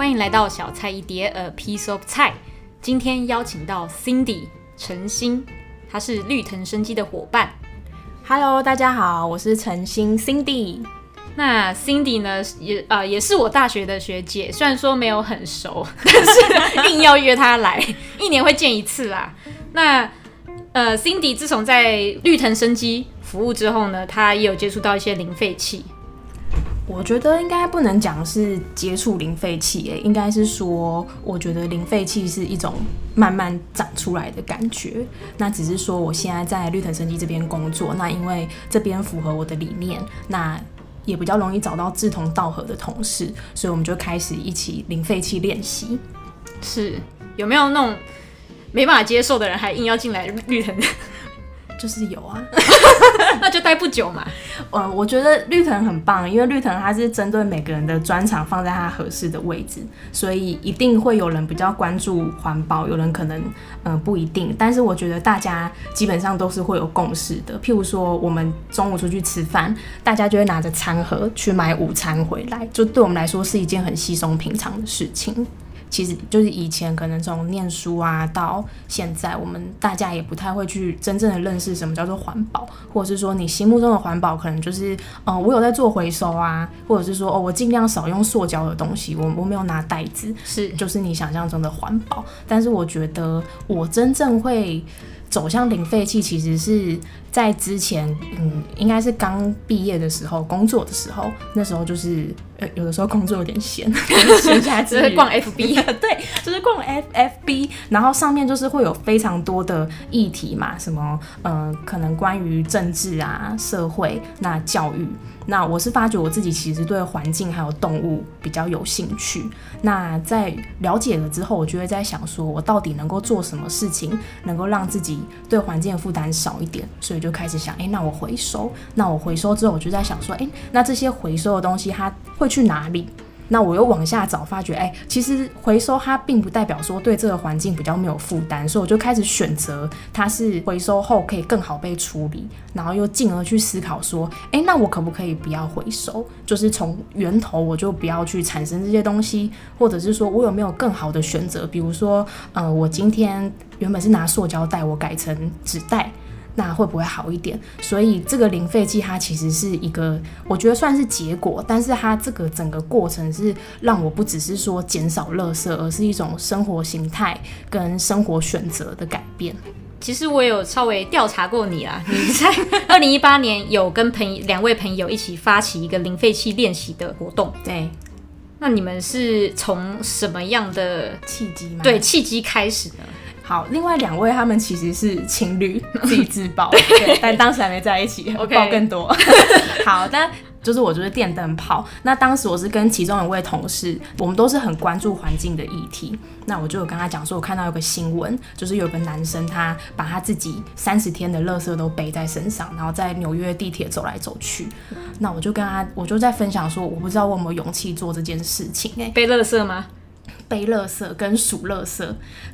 欢迎来到小菜一碟，A piece of 菜。今天邀请到 Cindy 陈欣，她是绿藤生机的伙伴。Hello，大家好，我是陈欣 Cindy。那 Cindy 呢，也呃也是我大学的学姐，虽然说没有很熟，但是硬要约她来，一年会见一次啦。那呃，Cindy 自从在绿藤生机服务之后呢，她也有接触到一些零废弃。我觉得应该不能讲是接触零废弃，诶，应该是说，我觉得零废弃是一种慢慢长出来的感觉。那只是说，我现在在绿藤生机这边工作，那因为这边符合我的理念，那也比较容易找到志同道合的同事，所以我们就开始一起零废弃练习。是，有没有那种没办法接受的人，还硬要进来绿藤？就是有啊，就待不久嘛。呃，我觉得绿藤很棒，因为绿藤它是针对每个人的专长放在它合适的位置，所以一定会有人比较关注环保，有人可能嗯、不一定。但是我觉得大家基本上都是会有共识的。譬如说，我们中午出去吃饭，大家就会拿着餐盒去买午餐回来，就对我们来说是一件很稀松平常的事情。其实就是以前可能从念书啊到现在，我们大家也不太会去真正的认识什么叫做环保，或者是说你心目中的环保可能就是，哦、呃，我有在做回收啊，或者是说，哦，我尽量少用塑胶的东西，我我没有拿袋子，是就是你想象中的环保。但是我觉得我真正会走向零废弃，其实是在之前，嗯，应该是刚毕业的时候，工作的时候，那时候就是。有的时候工作有点闲，闲下来只是逛 FB，对，就是逛 FFB，然后上面就是会有非常多的议题嘛，什么呃，可能关于政治啊、社会、那教育，那我是发觉我自己其实对环境还有动物比较有兴趣。那在了解了之后，我就会在想说，我到底能够做什么事情，能够让自己对环境的负担少一点，所以就开始想，哎，那我回收，那我回收之后，我就在想说，哎，那这些回收的东西它会。去哪里？那我又往下找，发觉哎、其实回收它并不代表说对这个环境比较没有负担，所以我就开始选择它是回收后可以更好被处理，然后又进而去思考说，哎、那我可不可以不要回收？就是从源头我就不要去产生这些东西，或者是说我有没有更好的选择？比如说，呃，我今天原本是拿塑胶袋，我改成纸袋。那会不会好一点？所以这个零废弃它其实是一个，我觉得算是结果，但是它这个整个过程是让我不只是说减少垃圾，而是一种生活形态跟生活选择的改变。其实我有稍微调查过你啦，你在二零一八年有跟朋友两位朋友一起发起一个零废弃练习的活动，对。那你们是从什么样的契机吗？对，契机开始的。好，另外两位他们其实是情侣，自己自爆，对，但当时还没在一起. 爆更多。好，但就是我就是电灯泡。那当时我是跟其中一位同事，我们都是很关注环境的议题。那我就有跟他讲说，我看到有个新闻，就是有个男生他把他自己三十天的垃圾都背在身上，然后在纽约地铁走来走去。那我就跟他，我就在分享说，我不知道我有没有勇气做这件事情，欸。哎，背垃圾吗？背垃圾跟数垃圾，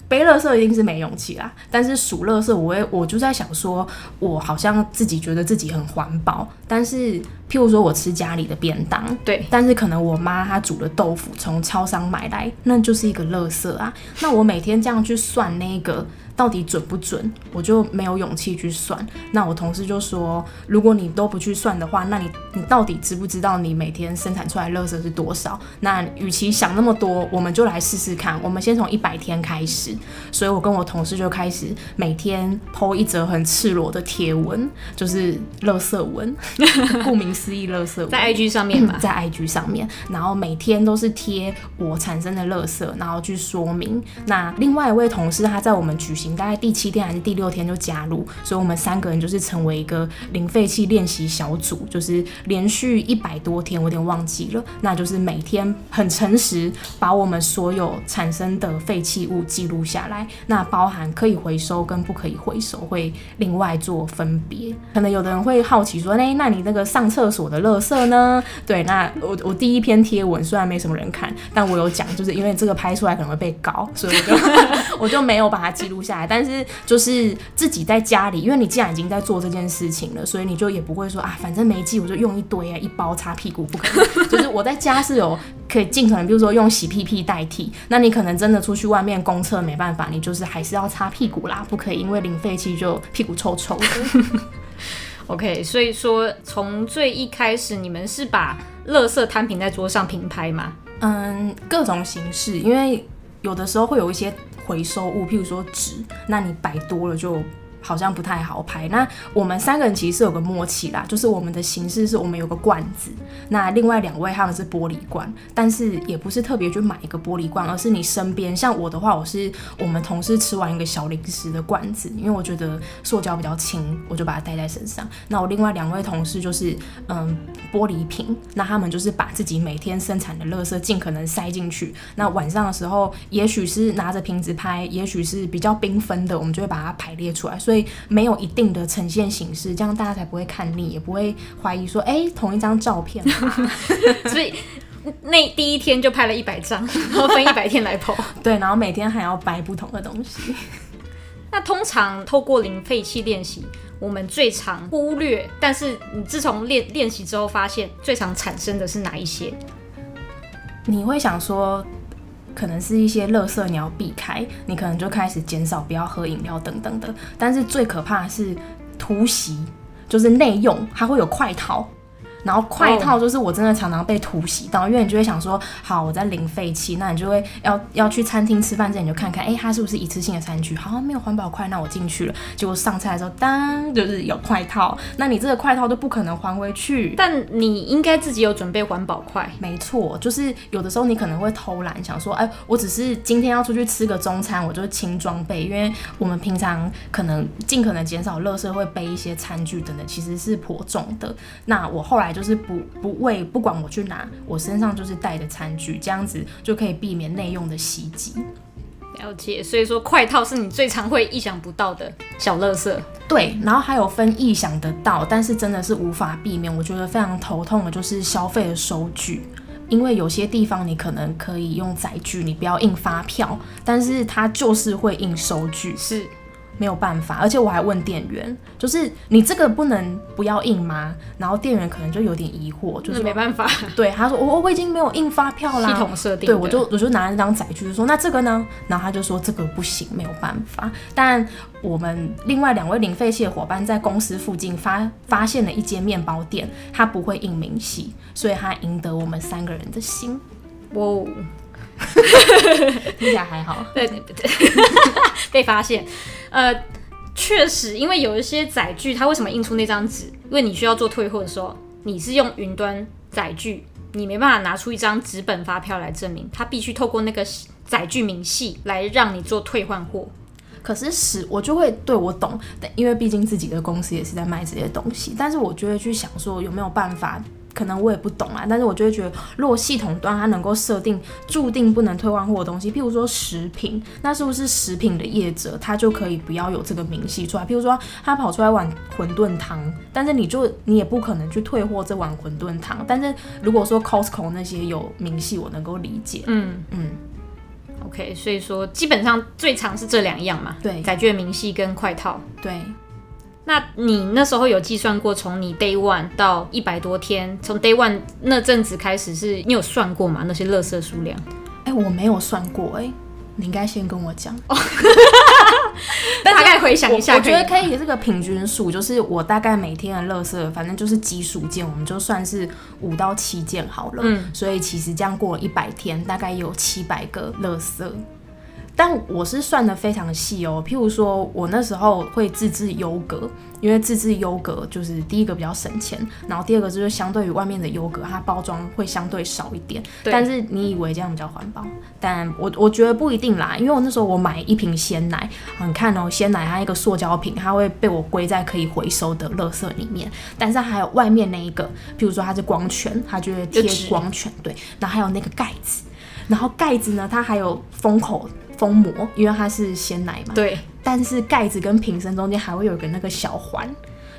背垃圾一定是没勇气啦。但是数垃圾，我会我就在想说，我好像自己觉得自己很环保。但是，譬如说我吃家里的便当，对，但是可能我妈她煮的豆腐从超商买来，那就是一个垃圾啊。那我每天这样去算那个。到底准不准？我就没有勇气去算。那我同事就说：“如果你都不去算的话，那你你到底知不知道你每天生产出来的垃圾是多少？那与其想那么多，我们就来试试看。我们先从一百天开始。所以我跟我同事就开始每天 po 一则很赤裸的贴文，就是垃圾文。顾名思义，垃圾文在 IG 上面吧，在 IG 上面，然后每天都是贴我产生的垃圾，然后去说明。那另外一位同事他在我们举行。大概第七天还是第六天就加入，所以我们三个人就是成为一个零废弃练习小组，就是连续一百多天，我有点忘记了，那就是每天很诚实把我们所有产生的废弃物记录下来，那包含可以回收跟不可以回收，会另外做分别。可能有的人会好奇说，哎，那你那个上厕所的垃圾呢？对，那我我第一篇贴文虽然没什么人看，但我有讲，就是因为这个拍出来可能会被搞，所以我就 我就没有把它记录下来。但是就是自己在家里，因为你既然已经在做这件事情了，所以你就也不会说啊，反正没记，我就用一堆啊，一包擦屁股不可能。就是我在家是有可以尽可能，比如说用洗屁屁代替。那你可能真的出去外面公厕没办法，你就是还是要擦屁股啦，不可以因为零废弃就屁股臭臭的。OK，所以说从最一开始，你们是把垃圾摊平在桌上平拍吗？嗯，各种形式，因为有的时候会有一些回收物，譬如说纸，那你摆多了就。好像不太好拍。那我们三个人其实是有个默契啦，就是我们的形式是我们有个罐子，那另外两位他们是玻璃罐，但是也不是特别去买一个玻璃罐，而是你身边，像我的话，我是我们同事吃完一个小零食的罐子，因为我觉得塑胶比较轻，我就把它带在身上。那我另外两位同事就是嗯玻璃瓶，那他们就是把自己每天生产的垃圾尽可能塞进去。那晚上的时候，也许是 拿着瓶子拍，也许是比较缤纷的，我们就会把它排列出来。所以没有一定的呈现形式，这样大家才不会看腻，也不会怀疑说，哎，同一张照片。所以那第一天就拍了一百张，然后分一百天来 po。对，然后每天还要掰不同的东西。那通常透过零废弃练习，我们最常忽略，但是你自从练练习之后，发现最常产生的是哪一些？你会想说？可能是一些乐色你要避开，你可能就开始减少不要喝饮料等等的。但是最可怕的是突袭，就是内用，它会有快逃。然后快套就是我真的常常被突袭到，因为你就会想说，好，我在零废弃，那你就会要要去餐厅吃饭之前你就看看，哎、欸，它是不是一次性的餐具？好像没有环保筷，那我进去了，结果上菜的时候，当就是有快套，那你这个快套都不可能还回去。但你应该自己有准备环保筷。没错，就是有的时候你可能会偷懒，想说，哎、欸，我只是今天要出去吃个中餐，我就轻装备，因为我们平常可能尽可能减少垃圾，会背一些餐具等等，其实是颇重的。那我后来。就是不不为不管我去哪，我身上就是带着餐具，这样子就可以避免内用的袭击。了解，所以说快套是你最常会意想不到的小乐色。对，然后还有分意想得到，但是真的是无法避免。我觉得非常头痛的就是消费的收据，因为有些地方你可能可以用载具，你不要印发票，但是它就是会印收据。是。没有办法，而且我还问店员，就是你这个不能不要印吗？然后店员可能就有点疑惑，就是没办法。对，他说我我已经没有印发票啦。系统设定。对，我就我就拿那张载具就说那这个呢？然后他就说这个不行，没有办法。但我们另外两位零废弃的伙伴在公司附近发发现了一间面包店，他不会印明细，所以他赢得我们三个人的心。哇，听起来还好。对对对对，被发现。呃，确实，因为有一些载具，它为什么印出那张纸？因为你需要做退货的时候，你是用云端载具，你没办法拿出一张纸本发票来证明，它必须透过那个载具明细来让你做退换货。可是使我就会对我懂，但因为毕竟自己的公司也是在卖这些东西，但是我就会去想说有没有办法。可能我也不懂啊，但是我就会觉得，如果系统端它能够设定注定不能退换货的东西，譬如说食品，那是不是食品的业者他就可以不要有这个明细出来？譬如说他跑出来碗馄饨汤，但是你就你也不可能去退货这碗馄饨汤。但是如果说 Costco 那些有明细，我能够理解。嗯嗯，OK，所以说基本上最常是这两样嘛，对，载具明细跟快套，对。那你那时候有计算过，从你 day one 到一百多天，从 day one 那阵子开始，是你有算过吗？那些垃圾数量？哎、欸，我没有算过、欸，哎，你应该先跟我讲。哦 大概回想一下我，我觉得可以这个平均数，就是我大概每天的垃圾，反正就是几数件，我们就算是五到七件好了。嗯，所以其实这样过了一百天，大概有七百个垃圾。但我是算的非常细哦，譬如说我那时候会自制优格，因为自制优格就是第一个比较省钱，然后第二个就是相对于外面的优格，它包装会相对少一点。对。但是你以为这样比较环保，但我我觉得不一定啦，因为我那时候我买一瓶鲜奶，你看哦，鲜奶它一个塑胶瓶，它会被我归在可以回收的垃圾里面，但是还有外面那一个，譬如说它是光圈，它就会贴光圈，对，然后还有那个盖子，然后盖子呢，它还有封口。封膜，因为它是鲜奶嘛。对。但是盖子跟瓶身中间还会有一个那个小环，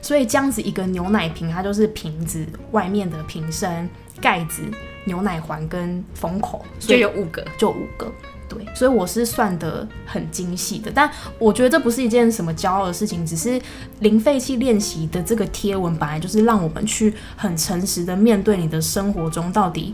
所以这样子一个牛奶瓶，它就是瓶子外面的瓶身、盖子、牛奶环跟封口，就有五个，就五个。对，所以我是算得很精细的。但我觉得这不是一件什么骄傲的事情，只是零废弃练习的这个贴文本来就是让我们去很诚实的面对你的生活中到底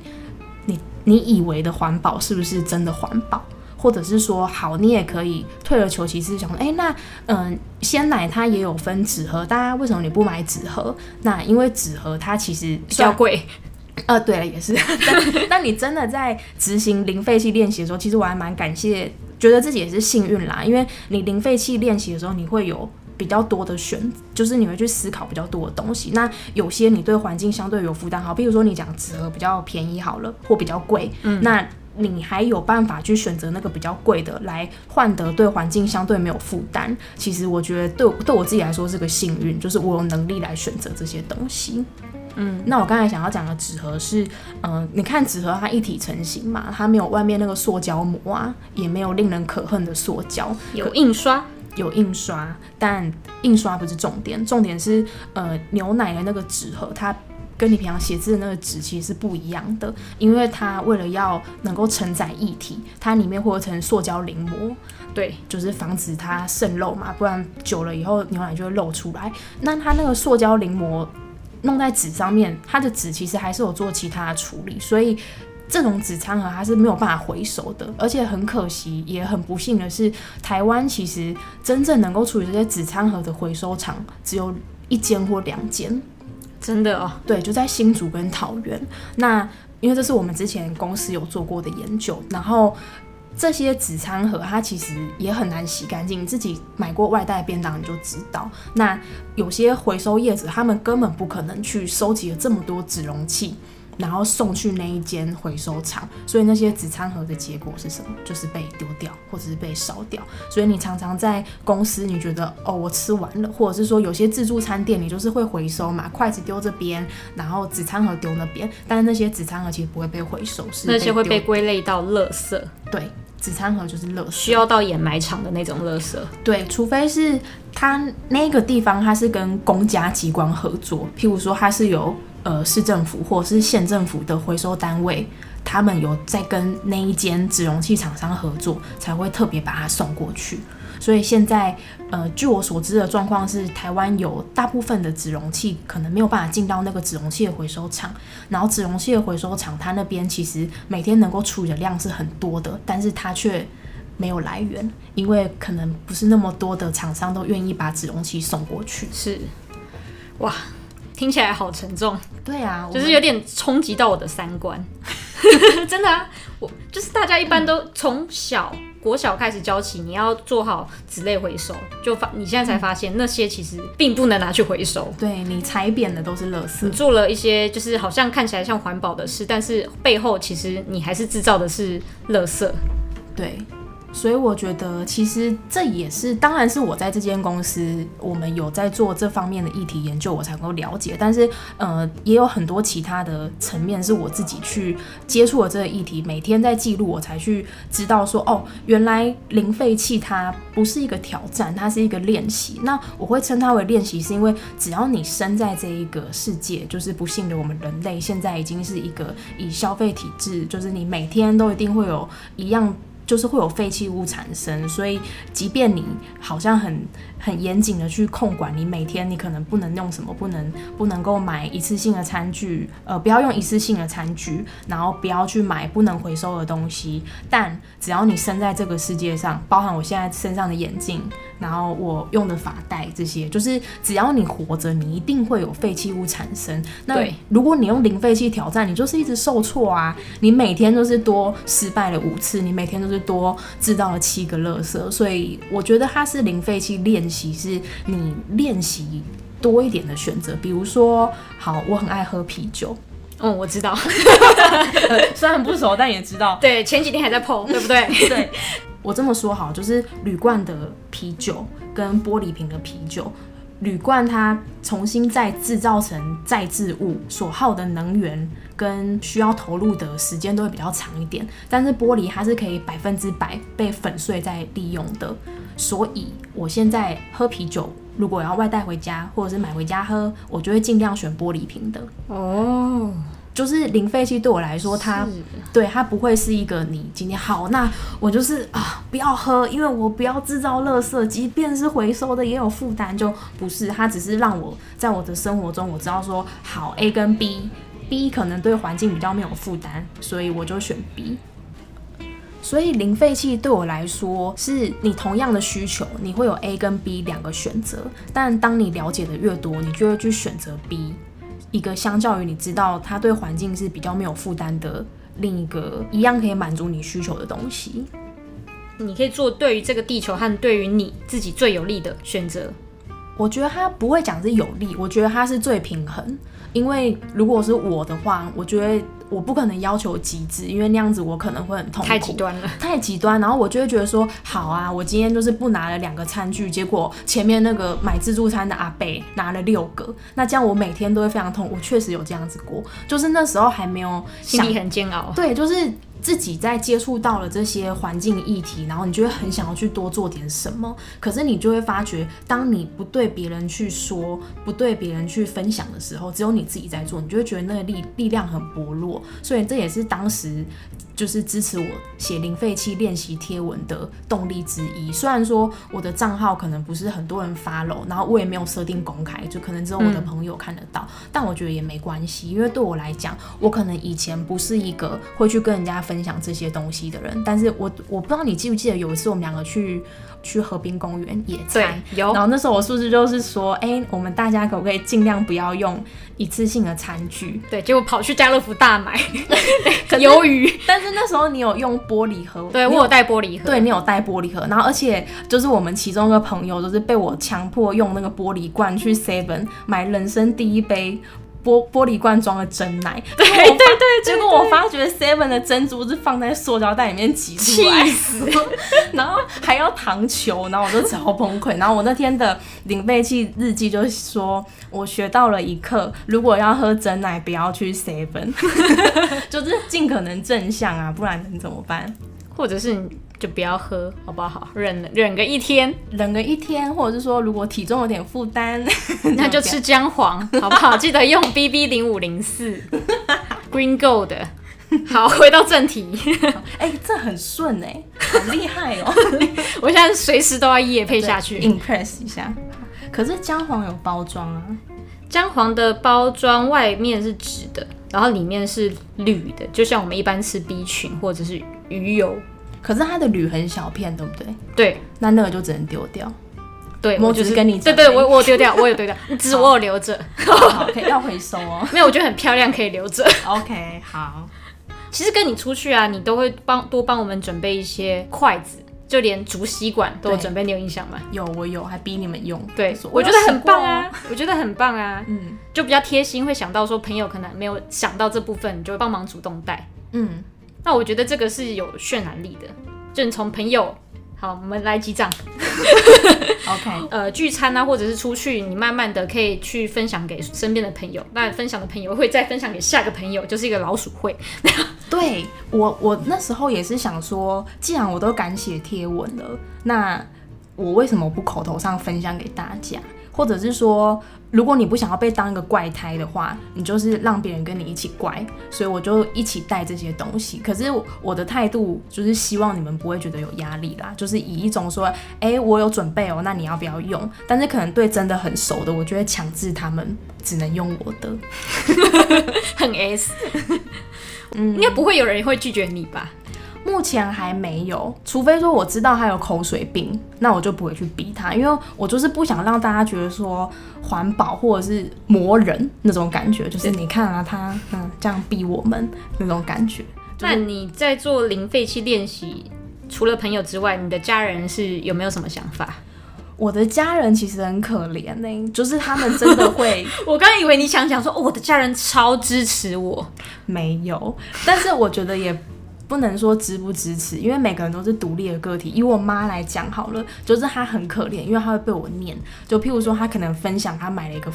你你以为的环保是不是真的环保。或者是说好，你也可以退而求其次，想说，哎、欸，那嗯，鲜奶它也有分纸盒，大家为什么你不买纸盒？那因为纸盒它其实比较贵。呃，对了，也是。但但你真的在执行零废弃练习的时候，其实我还蛮感谢，觉得自己也是幸运啦，因为你零废弃练习的时候，你会有比较多的选，就是你会去思考比较多的东西。那有些你对环境相对有负担，好，比如说你讲纸盒比较便宜好了，或比较贵，嗯，那。你还有办法去选择那个比较贵的，来换得对环境相对没有负担。其实我觉得对对我自己来说是个幸运，就是我有能力来选择这些东西。嗯，那我刚才想要讲的纸盒是，嗯、呃，你看纸盒它一体成型嘛，它没有外面那个塑胶膜啊，也没有令人可恨的塑胶，有印刷，有印刷，但印刷不是重点，重点是呃牛奶的那个纸盒它。跟你平常写字的那个纸其实是不一样的，因为它为了要能够承载液体，它里面会有层塑胶淋膜，对，就是防止它渗漏嘛，不然久了以后牛奶就会漏出来。那它那个塑胶淋膜弄在纸上面，它的纸其实还是有做其他的处理，所以这种纸餐盒它是没有办法回收的，而且很可惜，也很不幸的是，台湾其实真正能够处理这些纸餐盒的回收厂只有一间或两间。真的哦，对，就在新竹跟桃园。那因为这是我们之前公司有做过的研究，然后这些纸餐盒它其实也很难洗干净。自己买过外带便当你就知道。那有些回收业者他们根本不可能去收集了这么多纸容器。然后送去那一间回收厂，所以那些纸餐盒的结果是什么？就是被丢掉，或者是被烧掉。所以你常常在公司，你觉得哦，我吃完了，或者是说有些自助餐店，你就是会回收嘛，筷子丢这边，然后纸餐盒丢那边，但是那些纸餐盒其实不会被回收，是那些会被归类到垃圾。对，纸餐盒就是垃圾，需要到掩埋场的那种垃圾。对，除非是它那个地方它是跟公家机关合作，譬如说它是有。呃，市政府或是县政府的回收单位，他们有在跟那一间纸容器厂商合作，才会特别把它送过去。所以现在，呃，据我所知的状况是，台湾有大部分的纸容器可能没有办法进到那个纸容器的回收厂，然后纸容器的回收厂，它那边其实每天能够处理的量是很多的，但是它却没有来源，因为可能不是那么多的厂商都愿意把纸容器送过去。是，哇。听起来好沉重，对啊，就是有点冲击到我的三观，真的啊，我就是大家一般都从小国小开始教起，你要做好纸类回收，就发你现在才发现那些其实并不能拿去回收，对，你踩扁的都是垃圾，你做了一些就是好像看起来像环保的事，但是背后其实你还是制造的是垃圾，对。所以我觉得，其实这也是，当然是我在这间公司，我们有在做这方面的议题研究，我才能够了解。但是，呃，也有很多其他的层面是我自己去接触了这个议题，每天在记录，我才去知道说，哦，原来零废弃它不是一个挑战，它是一个练习。那我会称它为练习，是因为只要你生在这一个世界，就是不幸的我们人类现在已经是一个以消费体制，就是你每天都一定会有一样。就是会有废弃物产生，所以即便你好像很很严谨的去控管，你每天你可能不能用什么，不能不能够买一次性的餐具，呃，不要用一次性的餐具，然后不要去买不能回收的东西。但只要你生在这个世界上，包含我现在身上的眼镜，然后我用的发带这些，就是只要你活着，你一定会有废弃物产生。那如果你用零废弃挑战，你就是一直受挫啊，你每天都是多失败了五次，你每天都是。多制造了七个垃圾，所以我觉得它是零废弃练习，是你练习多一点的选择。比如说，好，我很爱喝啤酒，嗯，我知道，虽然不熟，但也知道。对，前几天还在碰，对不对？对，我这么说好，就是铝罐的啤酒跟玻璃瓶的啤酒。铝罐它重新再制造成再制物所耗的能源跟需要投入的时间都会比较长一点，但是玻璃它是可以百分之百被粉碎再利用的，所以我现在喝啤酒，如果要外带回家或者是买回家喝，我就会尽量选玻璃瓶的。哦，就是零废弃对我来说，它对它不会是一个你今天好，那我就是啊不要喝，因为我不要制造垃圾，即便是回收的也有负担，就不是，它只是让我在我的生活中我知道说好 A 跟 B，B 可能对环境比较没有负担，所以我就选 B。所以零废弃对我来说，是你同样的需求，你会有 A 跟 B 两个选择，但当你了解的越多，你就会去选择 B。一个相较于你知道它对环境是比较没有负担的另一个一样可以满足你需求的东西，你可以做对于这个地球和对于你自己最有利的选择。我觉得它不会讲是有利，我觉得它是最平衡。因为如果是我的话，我觉得我不可能要求极致，因为那样子我可能会很痛苦，太极端了，太极端。然后我就会觉得说，好啊，我今天就是不拿了两个餐具，结果前面那个买自助餐的阿贝拿了六个，那这样我每天都会非常痛。我确实有这样子过，就是那时候还没有心里很煎熬。对，就是。自己在接触到了这些环境议题，然后你就会很想要去多做点什么。可是你就会发觉，当你不对别人去说，不对别人去分享的时候，只有你自己在做，你就会觉得那个力力量很薄弱。所以这也是当时就是支持我写零废弃练习贴文的动力之一。虽然说我的账号可能不是很多人 follow，然后我也没有设定公开，就可能只有我的朋友看得到。但我觉得也没关系，因为对我来讲，我可能以前不是一个会去跟人家。分享这些东西的人，但是我我不知道你记不记得有一次我们两个去去河滨公园野餐，有，然后那时候我是不是就是说，哎、欸，我们大家可不可以尽量不要用一次性的餐具？对，结果跑去家乐福大买。鱿鱼，但是那时候你有用玻璃盒，对，我有带玻璃盒，对，你有带玻璃盒，然后而且就是我们其中一个朋友就是被我强迫用那个玻璃罐去 Seven 买人生第一杯。玻玻璃罐装的真奶，对对对，结果我发觉 Seven 的珍珠是放在塑胶袋里面挤出来，气死！然后还要糖球，然后我就只好崩溃。然后我那天的零废弃日记就是说，我学到了一课：如果要喝真奶，不要去 Seven，就是尽可能正向啊，不然能怎么办？或者是就不要喝，好不好？忍忍个一天，忍个一天，或者是说，如果体重有点负担，那就吃姜黄，好不好？记得用 BB 零五零四 Green Gold。好，回到正题。哎、欸，这很顺哎，好厉害哦！我现在随时都要夜配下去，impress 一下。可是姜黄有包装啊，姜黄的包装外面是纸的，然后里面是铝的，就像我们一般吃 B 群或者是。鱼油，可是它的铝很小片，对不对？对，那那个就只能丢掉。对，我只是跟你对对，我我丢掉，我有丢掉，只是我有留着。好，可以要回收哦。没有，我觉得很漂亮，可以留着。OK，好。其实跟你出去啊，你都会帮多帮我们准备一些筷子，就连竹吸管都有准备，你有印象吗？有，我有，还逼你们用。对，我觉得很棒啊，我觉得很棒啊。嗯，就比较贴心，会想到说朋友可能没有想到这部分，你就会帮忙主动带。嗯。那我觉得这个是有渲染力的，就你从朋友，好，我们来记账，OK，呃，聚餐啊，或者是出去，你慢慢的可以去分享给身边的朋友，那分享的朋友会再分享给下一个朋友，就是一个老鼠会。对我，我那时候也是想说，既然我都敢写贴文了，那我为什么不口头上分享给大家？或者是说，如果你不想要被当一个怪胎的话，你就是让别人跟你一起怪。所以我就一起带这些东西。可是我的态度就是希望你们不会觉得有压力啦，就是以一种说，哎、欸，我有准备哦、喔，那你要不要用？但是可能对真的很熟的，我就会强制他们只能用我的，很 S。嗯，应该不会有人会拒绝你吧？目前还没有，除非说我知道他有口水病，那我就不会去逼他，因为我就是不想让大家觉得说环保或者是磨人那种感觉，就是你看啊，他嗯这样逼我们那种感觉。那你在做零废弃练习，除了朋友之外，你的家人是有没有什么想法？我的家人其实很可怜呢、欸，就是他们真的会，我刚以为你想讲说，哦，我的家人超支持我，没有，但是我觉得也。不能说支不支持，因为每个人都是独立的个体。以我妈来讲好了，就是她很可怜，因为她会被我念。就譬如说，她可能分享她买了一个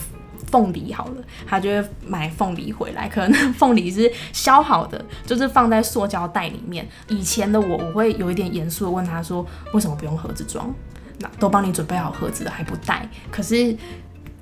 凤梨好了，她就会买凤梨回来，可能凤梨是削好的，就是放在塑胶袋里面。以前的我，我会有一点严肃的问她说：“为什么不用盒子装？那都帮你准备好盒子了还不带？”可是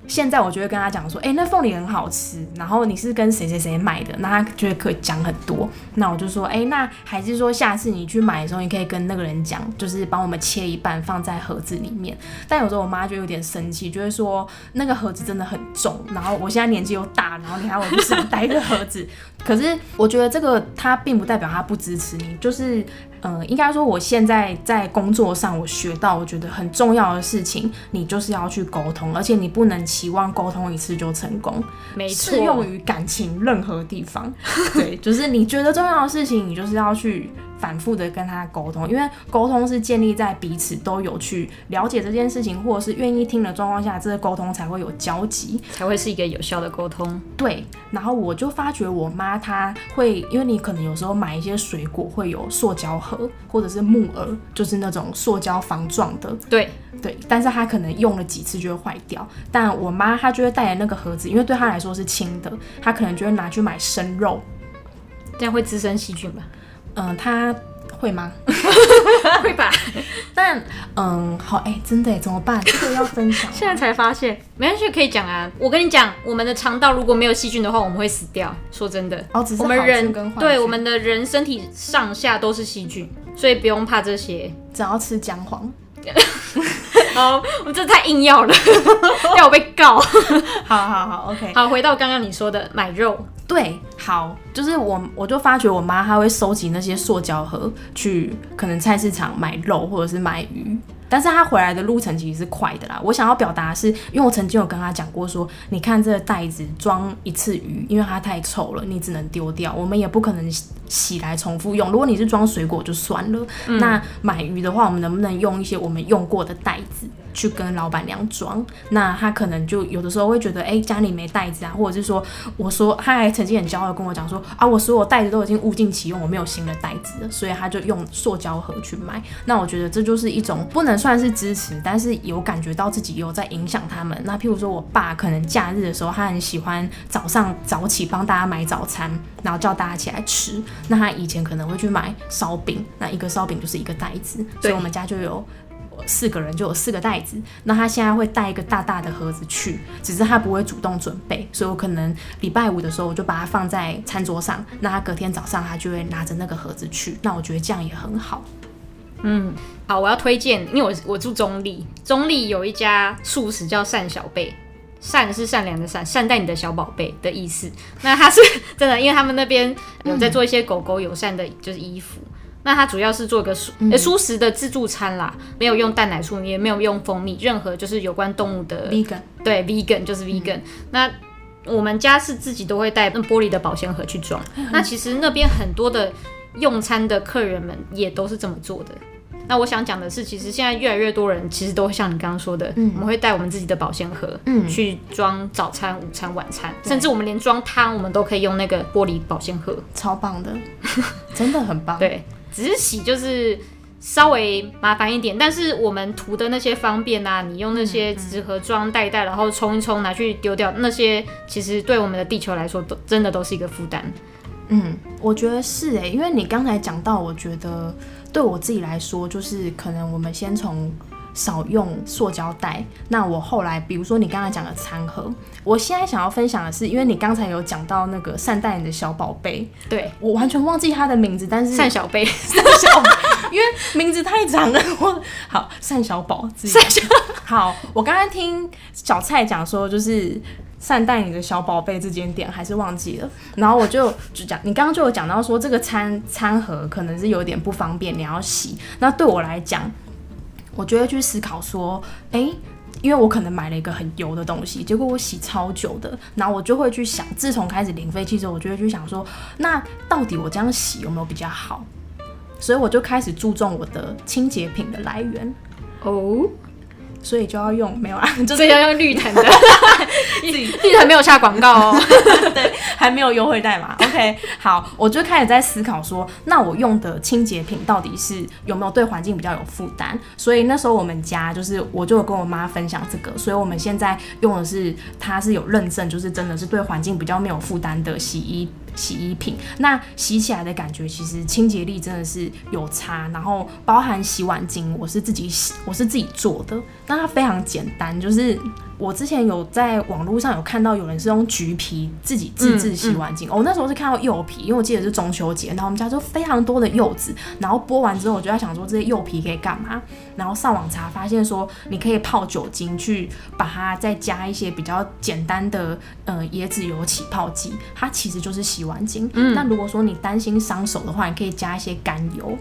现在我就会跟他讲说，哎、那凤梨很好吃，然后你是跟谁谁谁买的，那他就会可以讲很多。那我就说，哎、那还是说下次你去买的时候，你可以跟那个人讲，就是帮我们切一半放在盒子里面。但有时候我妈就有点生气，就会说那个盒子真的很重，然后我现在年纪又大，然后你还要我去少带一个盒子。可是我觉得这个他并不代表他不支持你，就是。嗯、应该说，我现在在工作上，我学到我觉得很重要的事情，你就是要去沟通，而且你不能期望沟通一次就成功。没错，适用于感情任何地方。对，就是你觉得重要的事情，你就是要去。反复的跟他沟通，因为沟通是建立在彼此都有去了解这件事情，或者是愿意听的状况下，这个沟通才会有交集，才会是一个有效的沟通。对，然后我就发觉我妈她会，因为你可能有时候买一些水果会有塑胶盒，或者是木耳，就是那种塑胶防撞的。对对，但是她可能用了几次就会坏掉。但我妈她就会带着那个盒子，因为对她来说是轻的，她可能就会拿去买生肉，这样会滋生细菌吧？嗯，他会吗？会吧。但嗯，好，哎、欸，真的，怎么办？这个要分享。现在才发现，没关系，可以讲啊。我跟你讲，我们的肠道如果没有细菌的话，我们会死掉。说真的，哦，只是我们人对我们的人身体上下都是细菌，所以不用怕这些，只要吃姜黄。好，我们这太硬要了，要我被告。好好好，OK。好，回到刚刚你说的买肉。对，好，就是我，我就发觉我妈她会收集那些塑胶盒，去可能菜市场买肉或者是买鱼。但是她回来的路程其实是快的啦。我想要表达是，因为我曾经有跟她讲过说，你看这个袋子装一次鱼，因为它太臭了，你只能丢掉。我们也不可能洗来重复用。如果你是装水果就算了，嗯、那买鱼的话，我们能不能用一些我们用过的袋子去跟老板娘装？那他可能就有的时候会觉得，哎、欸，家里没袋子啊，或者是说，我说他还曾经很骄傲跟我讲说，啊，我所有袋子都已经物尽其用，我没有新的袋子了，所以他就用塑胶盒去买。那我觉得这就是一种不能。算是支持，但是有感觉到自己有在影响他们。那譬如说我爸可能假日的时候，他很喜欢早上早起帮大家买早餐，然后叫大家起来吃。那他以前可能会去买烧饼，那一个烧饼就是一个袋子，所以我们家就有四个人就有四个袋子。那他现在会带一个大大的盒子去，只是他不会主动准备，所以我可能礼拜五的时候我就把它放在餐桌上，那他隔天早上他就会拿着那个盒子去。那我觉得这样也很好。嗯，好，我要推荐，因为我我住中立，中立有一家素食叫善小贝，善是善良的善，善待你的小宝贝的意思。那他是 真的，因为他们那边有在做一些狗狗友善的，就是衣服。嗯、那他主要是做一个素呃素食的自助餐啦，没有用蛋奶素，也没有用蜂蜜，任何就是有关动物的 vegan，对 vegan 就是 vegan。嗯、那我们家是自己都会带那玻璃的保鲜盒去装。嗯、那其实那边很多的。用餐的客人们也都是这么做的。那我想讲的是，其实现在越来越多人其实都会像你刚刚说的，嗯、我们会带我们自己的保鲜盒，嗯，去装早餐、午餐、晚餐，甚至我们连装汤，我们都可以用那个玻璃保鲜盒，超棒的，真的很棒。对，只是洗就是稍微麻烦一点，但是我们图的那些方便啊，你用那些纸盒装袋袋，然后冲一冲拿去丢掉，那些其实对我们的地球来说都真的都是一个负担。嗯，我觉得是哎，因为你刚才讲到，我觉得对我自己来说，就是可能我们先从少用塑胶袋。那我后来，比如说你刚才讲的餐盒，我现在想要分享的是，因为你刚才有讲到那个善待你的小宝贝，对，我完全忘记他的名字，但是善小贝，善小，因为名字太长了。我好善小宝，善小好，我刚刚听小蔡讲说，就是。善待你的小宝贝这间店还是忘记了，然后我就就讲，你刚刚就有讲到说这个餐餐盒可能是有点不方便，你要洗。那对我来讲，我就会去思考说，哎、因为我可能买了一个很油的东西，结果我洗超久的，然后我就会去想，自从开始零废弃之后，我就会去想说，那到底我这样洗有没有比较好？所以我就开始注重我的清洁品的来源。哦。所以就要用没有啊，就是要用绿藤的，绿藤没有下广告哦，对，还没有优惠代码。OK，好，我就开始在思考说，那我用的清洁品到底是有没有对环境比较有负担？所以那时候我们家就是，我就有跟我妈分享这个，所以我们现在用的是它是有认证，就是真的是对环境比较没有负担的洗衣。洗衣品，那洗起来的感觉其实清洁力真的是有差，然后包含洗碗巾，我是自己洗，我是自己做的，那它非常简单，就是我之前有在网络上有看到有人是用橘皮自己自制洗碗巾，我、嗯嗯哦、那时候是看到柚皮，因为我记得是中秋节，然后我们家就非常多的柚子，然后剥完之后我就在想说这些柚皮可以干嘛，然后上网查发现说你可以泡酒精去把它再加一些比较简单的呃椰子油起泡剂，它其实就是洗碗巾。嗯，那如果说你担心伤手的话，你可以加一些甘油。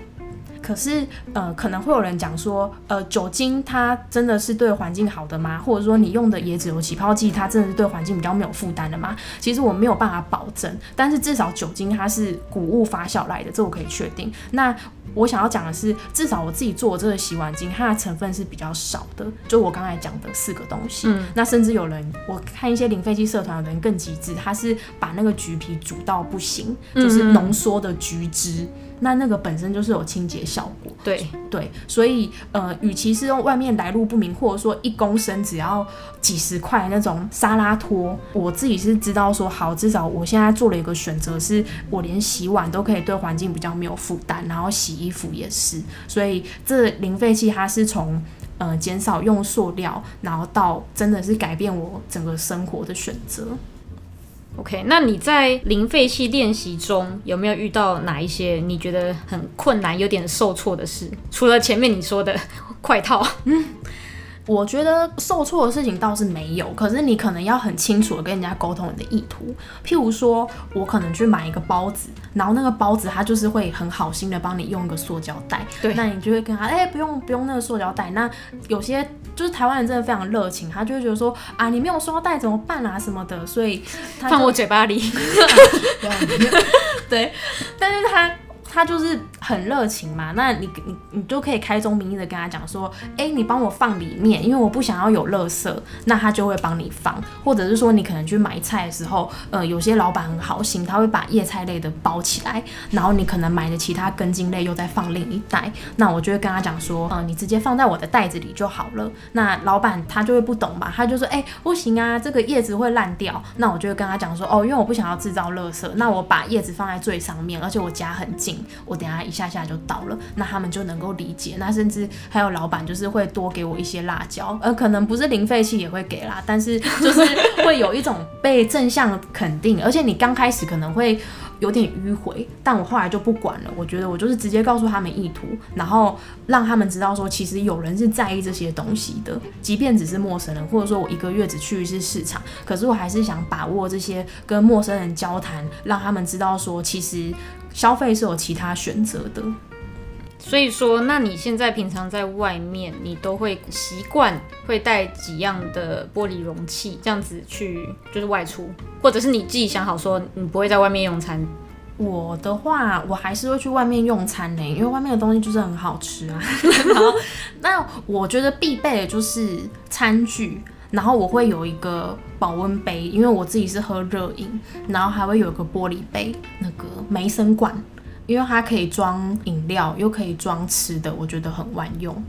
可是，呃，可能会有人讲说，呃，酒精它真的是对环境好的吗？或者说你用的椰子油起泡剂，它真的是对环境比较没有负担的吗？其实我没有办法保证，但是至少酒精它是谷物发酵来的，这我可以确定。那我想要讲的是，至少我自己做的这个洗碗精，它的成分是比较少的，就我刚才讲的四个东西。嗯，那甚至有人，我看一些零废弃社团的人更极致，他是把那个橘皮煮到不行，就是浓缩的橘汁。嗯那那个本身就是有清洁效果，对。对，所以呃，与其是用外面来路不明，或者说一公升只要几十块那种沙拉托，我自己是知道说好，至少我现在做了一个选择，是我连洗碗都可以对环境比较没有负担，然后洗衣服也是，所以这零废弃它是从呃减少用塑料，然后到真的是改变我整个生活的选择。OK，那你在零废弃练习中有没有遇到哪一些你觉得很困难、有点受挫的事？除了前面你说的 快套，嗯。我觉得受挫的事情倒是没有，可是你可能要很清楚的跟人家沟通你的意图。譬如说，我可能去买一个包子，然后那个包子他就是会很好心的帮你用一个塑胶袋，对，那你就会跟他，哎、欸，不用不用那个塑胶袋。那有些就是台湾人真的非常热情，他就会觉得说，啊，你没有塑胶袋怎么办啊什么的，所以他放我嘴巴里，对，但是他。他就是很热情嘛，那你你你就可以开宗明义的跟他讲说，哎、你帮我放里面，因为我不想要有垃圾，那他就会帮你放，或者是说你可能去买菜的时候，呃，有些老板很好心，他会把叶菜类的包起来，然后你可能买的其他根茎类又再放另一袋，那我就会跟他讲说，呃，你直接放在我的袋子里就好了。那老板他就会不懂吧，他就说，哎、不行啊，这个叶子会烂掉。那我就会跟他讲说，哦，因为我不想要制造垃圾，那我把叶子放在最上面，而且我夹很紧。我等下一下下就到了，那他们就能够理解。那甚至还有老板就是会多给我一些辣椒，呃，可能不是零废弃也会给啦，但是就是会有一种被正向肯定。而且你刚开始可能会有点迂回，但我后来就不管了。我觉得我就是直接告诉他们意图，然后让他们知道说，其实有人是在意这些东西的，即便只是陌生人，或者说我一个月只去一次市场，可是我还是想把握这些跟陌生人交谈，让他们知道说，其实。消费是有其他选择的，所以说，那你现在平常在外面，你都会习惯会带几样的玻璃容器，这样子去就是外出，或者是你自己想好说你不会在外面用餐。我的话，我还是会去外面用餐呢，因为外面的东西就是很好吃啊。然后，那我觉得必备的就是餐具，然后我会有一个保温杯，因为我自己是喝热饮，然后还会有一个玻璃杯，那个梅森罐，因为它可以装饮料，又可以装吃的，我觉得很万用。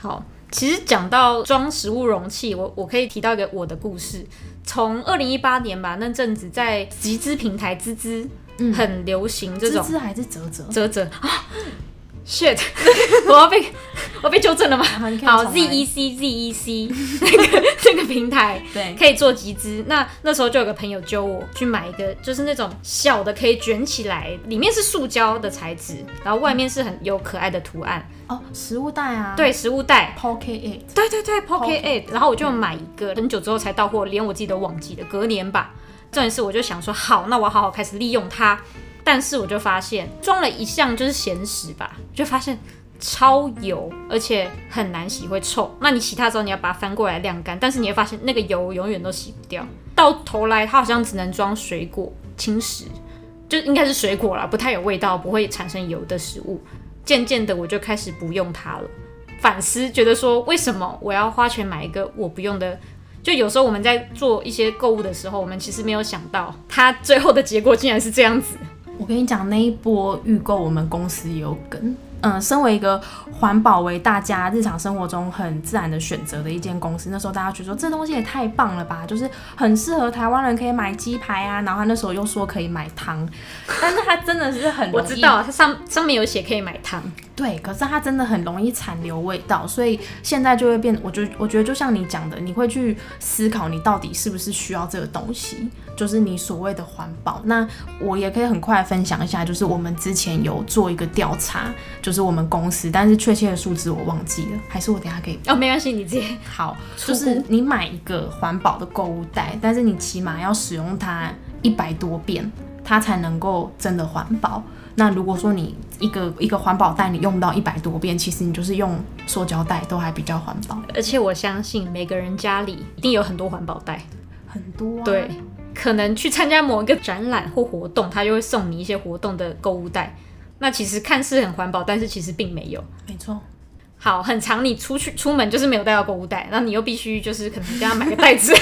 好，其实讲到装食物容器，我我可以提到一个我的故事。从二零一八年吧，那阵子在集资平台滋滋，嗯，很流行这种滋滋还是啧啧啧啧啊。Shit，我要被 我被纠正了吗？好，Z E C Z E C 那个 这个平台，对，可以做集资。那那时候就有个朋友揪我去买一个，就是那种小的可以卷起来，里面是塑胶的材质，然后外面是很有可爱的图案。哦，食物袋啊，对，食物袋。Pocket 对对对，Pocket。然后我就买一个，很久之后才到货，连我自己都忘记了，隔年吧。这件事我就想说，好，那我要好好开始利用它。但是我就发现装了一项就是咸食吧，就发现超油，而且很难洗，会臭。那你洗它之后，你要把它翻过来晾干，但是你会发现那个油永远都洗不掉。到头来，它好像只能装水果、轻食，就应该是水果啦，不太有味道，不会产生油的食物。渐渐的，我就开始不用它了，反思觉得说，为什么我要花钱买一个我不用的？就有时候我们在做一些购物的时候，我们其实没有想到，它最后的结果竟然是这样子。我跟你讲，那一波预购，我们公司有跟。嗯，身为一个环保为大家日常生活中很自然的选择的一间公司，那时候大家觉得说这东西也太棒了吧，就是很适合台湾人可以买鸡排啊。然后他那时候又说可以买汤，但是他真的是很，我知道他上上面有写可以买汤，对，可是它真的很容易残留味道，所以现在就会变。我觉我觉得就像你讲的，你会去思考你到底是不是需要这个东西，就是你所谓的环保。那我也可以很快分享一下，就是我们之前有做一个调查，就是我们公司，但是确切的数字我忘记了，还是我等下可以哦，没关系，你直接好，就是你买一个环保的购物袋，但是你起码要使用它一百多遍，它才能够真的环保。那如果说你一个一个环保袋你用不到一百多遍，其实你就是用塑胶袋都还比较环保。而且我相信每个人家里一定有很多环保袋，很多啊。对，可能去参加某一个展览或活动，他就会送你一些活动的购物袋。那其实看似很环保，但是其实并没有。没错。好，很长，你出去出门就是没有带到购物袋，那你又必须就是可能给他买个袋子。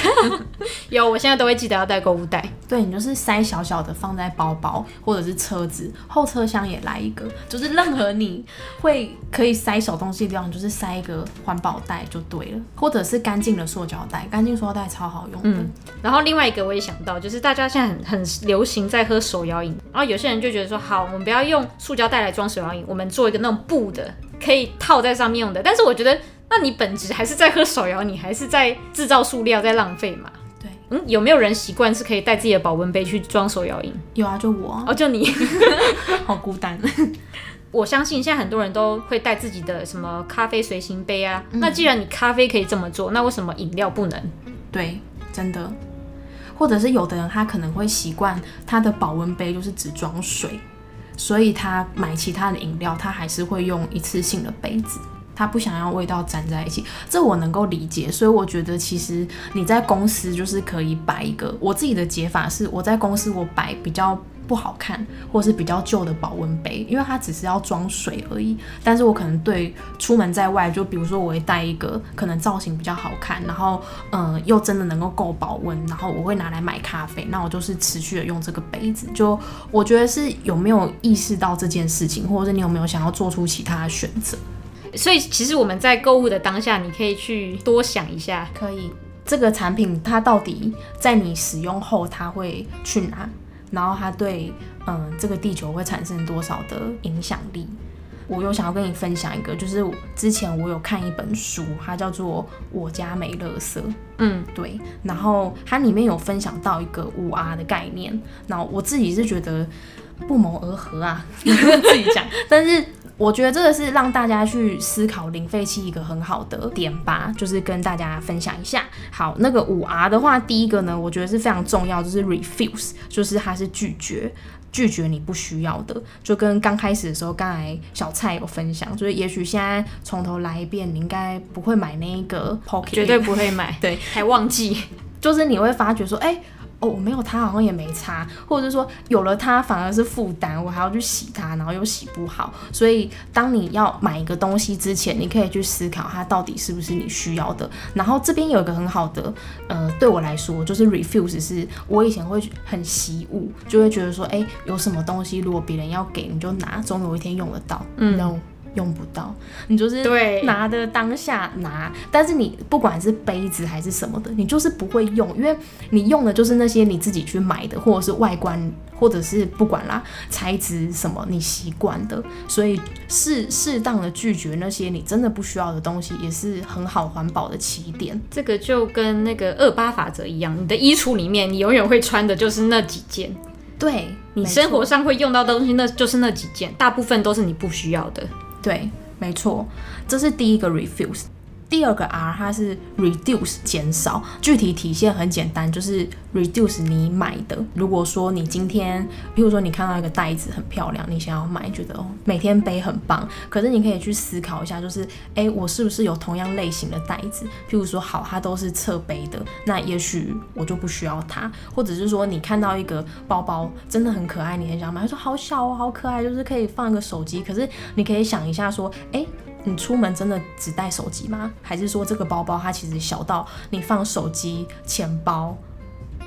有，我现在都会记得要带购物袋。对，你就是塞小小的放在包包或者是车子后车厢也来一个，就是任何你会可以塞小东西的地方，你就是塞一个环保袋就对了，或者是干净的塑胶袋，干净塑胶袋超好用的。嗯。然后另外一个我也想到，就是大家现在很很流行在喝手摇饮，然后有些人就觉得说，好，我们不要用塑胶袋来装手摇饮，我们做一个那种布的。可以套在上面用的，但是我觉得，那你本质还是在喝手摇，你还是在制造塑料，在浪费嘛？对，嗯，有没有人习惯是可以带自己的保温杯去装手摇饮？有啊，就我哦，就你，好孤单。我相信现在很多人都会带自己的什么咖啡随行杯啊。嗯、那既然你咖啡可以这么做，那为什么饮料不能？对，真的。或者是有的人他可能会习惯他的保温杯就是只装水。所以他买其他的饮料，他还是会用一次性的杯子，他不想要味道粘在一起，这我能够理解。所以我觉得其实你在公司就是可以摆一个，我自己的解法是我在公司我摆比较。不好看，或是比较旧的保温杯，因为它只是要装水而已。但是我可能对出门在外，就比如说我会带一个可能造型比较好看，然后嗯、呃、又真的能够够保温，然后我会拿来买咖啡，那我就是持续的用这个杯子。就我觉得是有没有意识到这件事情，或者是你有没有想要做出其他的选择？所以其实我们在购物的当下，你可以去多想一下，可以这个产品它到底在你使用后它会去哪？然后它对嗯这个地球会产生多少的影响力？我有想要跟你分享一个，就是之前我有看一本书，它叫做《我家没垃圾》。嗯，对。然后它里面有分享到一个五 R 的概念，然后我自己是觉得不谋而合啊，自己讲，但是。我觉得这个是让大家去思考零废弃一个很好的点吧，就是跟大家分享一下。好，那个五 R 的话，第一个呢，我觉得是非常重要，就是 refuse，就是它是拒绝，拒绝你不需要的。就跟刚开始的时候，刚才小蔡有分享，就是也许现在从头来一遍，你应该不会买那一个 pocket，绝对不会买，对，还忘记，就是你会发觉说，哎、欸。哦，我没有它好像也没差，或者是说有了它反而是负担，我还要去洗它，然后又洗不好。所以当你要买一个东西之前，你可以去思考它到底是不是你需要的。然后这边有一个很好的，呃，对我来说就是 refuse，是我以前会很习物，就会觉得说，哎，有什么东西如果别人要给你就拿，总有一天用得到。嗯。用不到，你就是拿的当下拿，但是你不管是杯子还是什么的，你就是不会用，因为你用的就是那些你自己去买的，或者是外观，或者是不管啦材质什么你习惯的，所以适适当的拒绝那些你真的不需要的东西，也是很好环保的起点。这个就跟那个二八法则一样，你的衣橱里面你永远会穿的就是那几件，对，你生活上会用到的东西，那就是那几件，大部分都是你不需要的。对，没错，这是第一个 refuse。第二个 R 它是 reduce 减少，具体体现很简单，就是 reduce 你买的。如果说你今天，譬如说你看到一个袋子很漂亮，你想要买，觉得哦每天背很棒，可是你可以去思考一下，就是哎，我是不是有同样类型的袋子？譬如说好，它都是侧背的，那也许我就不需要它。或者是说你看到一个包包真的很可爱，你很想买，他说好小哦，好可爱，就是可以放一个手机。可是你可以想一下说，哎。你出门真的只带手机吗？还是说这个包包它其实小到你放手机、钱包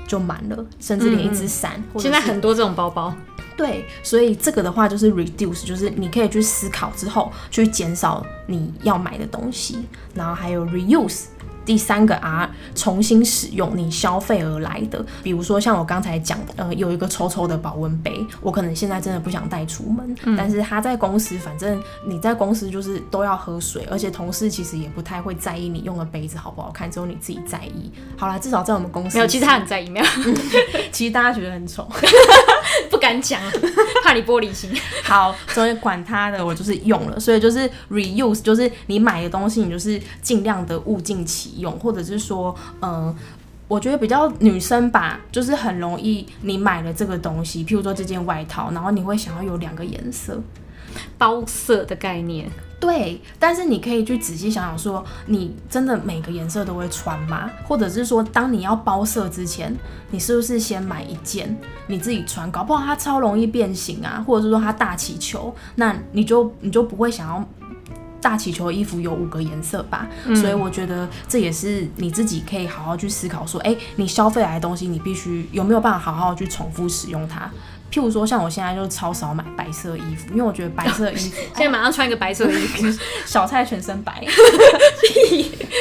就满了，甚至连一只伞？嗯、现在很多这种包包。对，所以这个的话就是 reduce，就是你可以去思考之后去减少你要买的东西。然后还有 reuse，第三个 R，重新使用你消费而来的，比如说像我刚才讲，呃，有一个抽抽的保温杯，我可能现在真的不想带出门，嗯、但是他在公司，反正你在公司就是都要喝水，而且同事其实也不太会在意你用的杯子好不好看，只有你自己在意。好啦，至少在我们公司没有，其实他很在意，没有，其实大家觉得很丑，不 敢讲，怕你玻璃心。好，所以管他的，我就是用了，所以就是 reuse，就是你买的东西，你就是尽量的物尽其用，或者是说，呃，我觉得比较女生吧，就是很容易，你买了这个东西，譬如说这件外套，然后你会想要有两个颜色，包色的概念。对，但是你可以去仔细想想，说你真的每个颜色都会穿吗？或者是说，当你要包色之前，你是不是先买一件你自己穿？搞不好它超容易变形啊，或者是说它大气球，那你就你就不会想要。大气球的衣服有五个颜色吧，嗯，所以我觉得这也是你自己可以好好去思考说，哎、欸，你消费来的东西，你必须有没有办法好好去重复使用它？譬如说，像我现在就超少买白色衣服，因为我觉得白色衣服，现在马上穿一个白色的衣服，小菜全身白。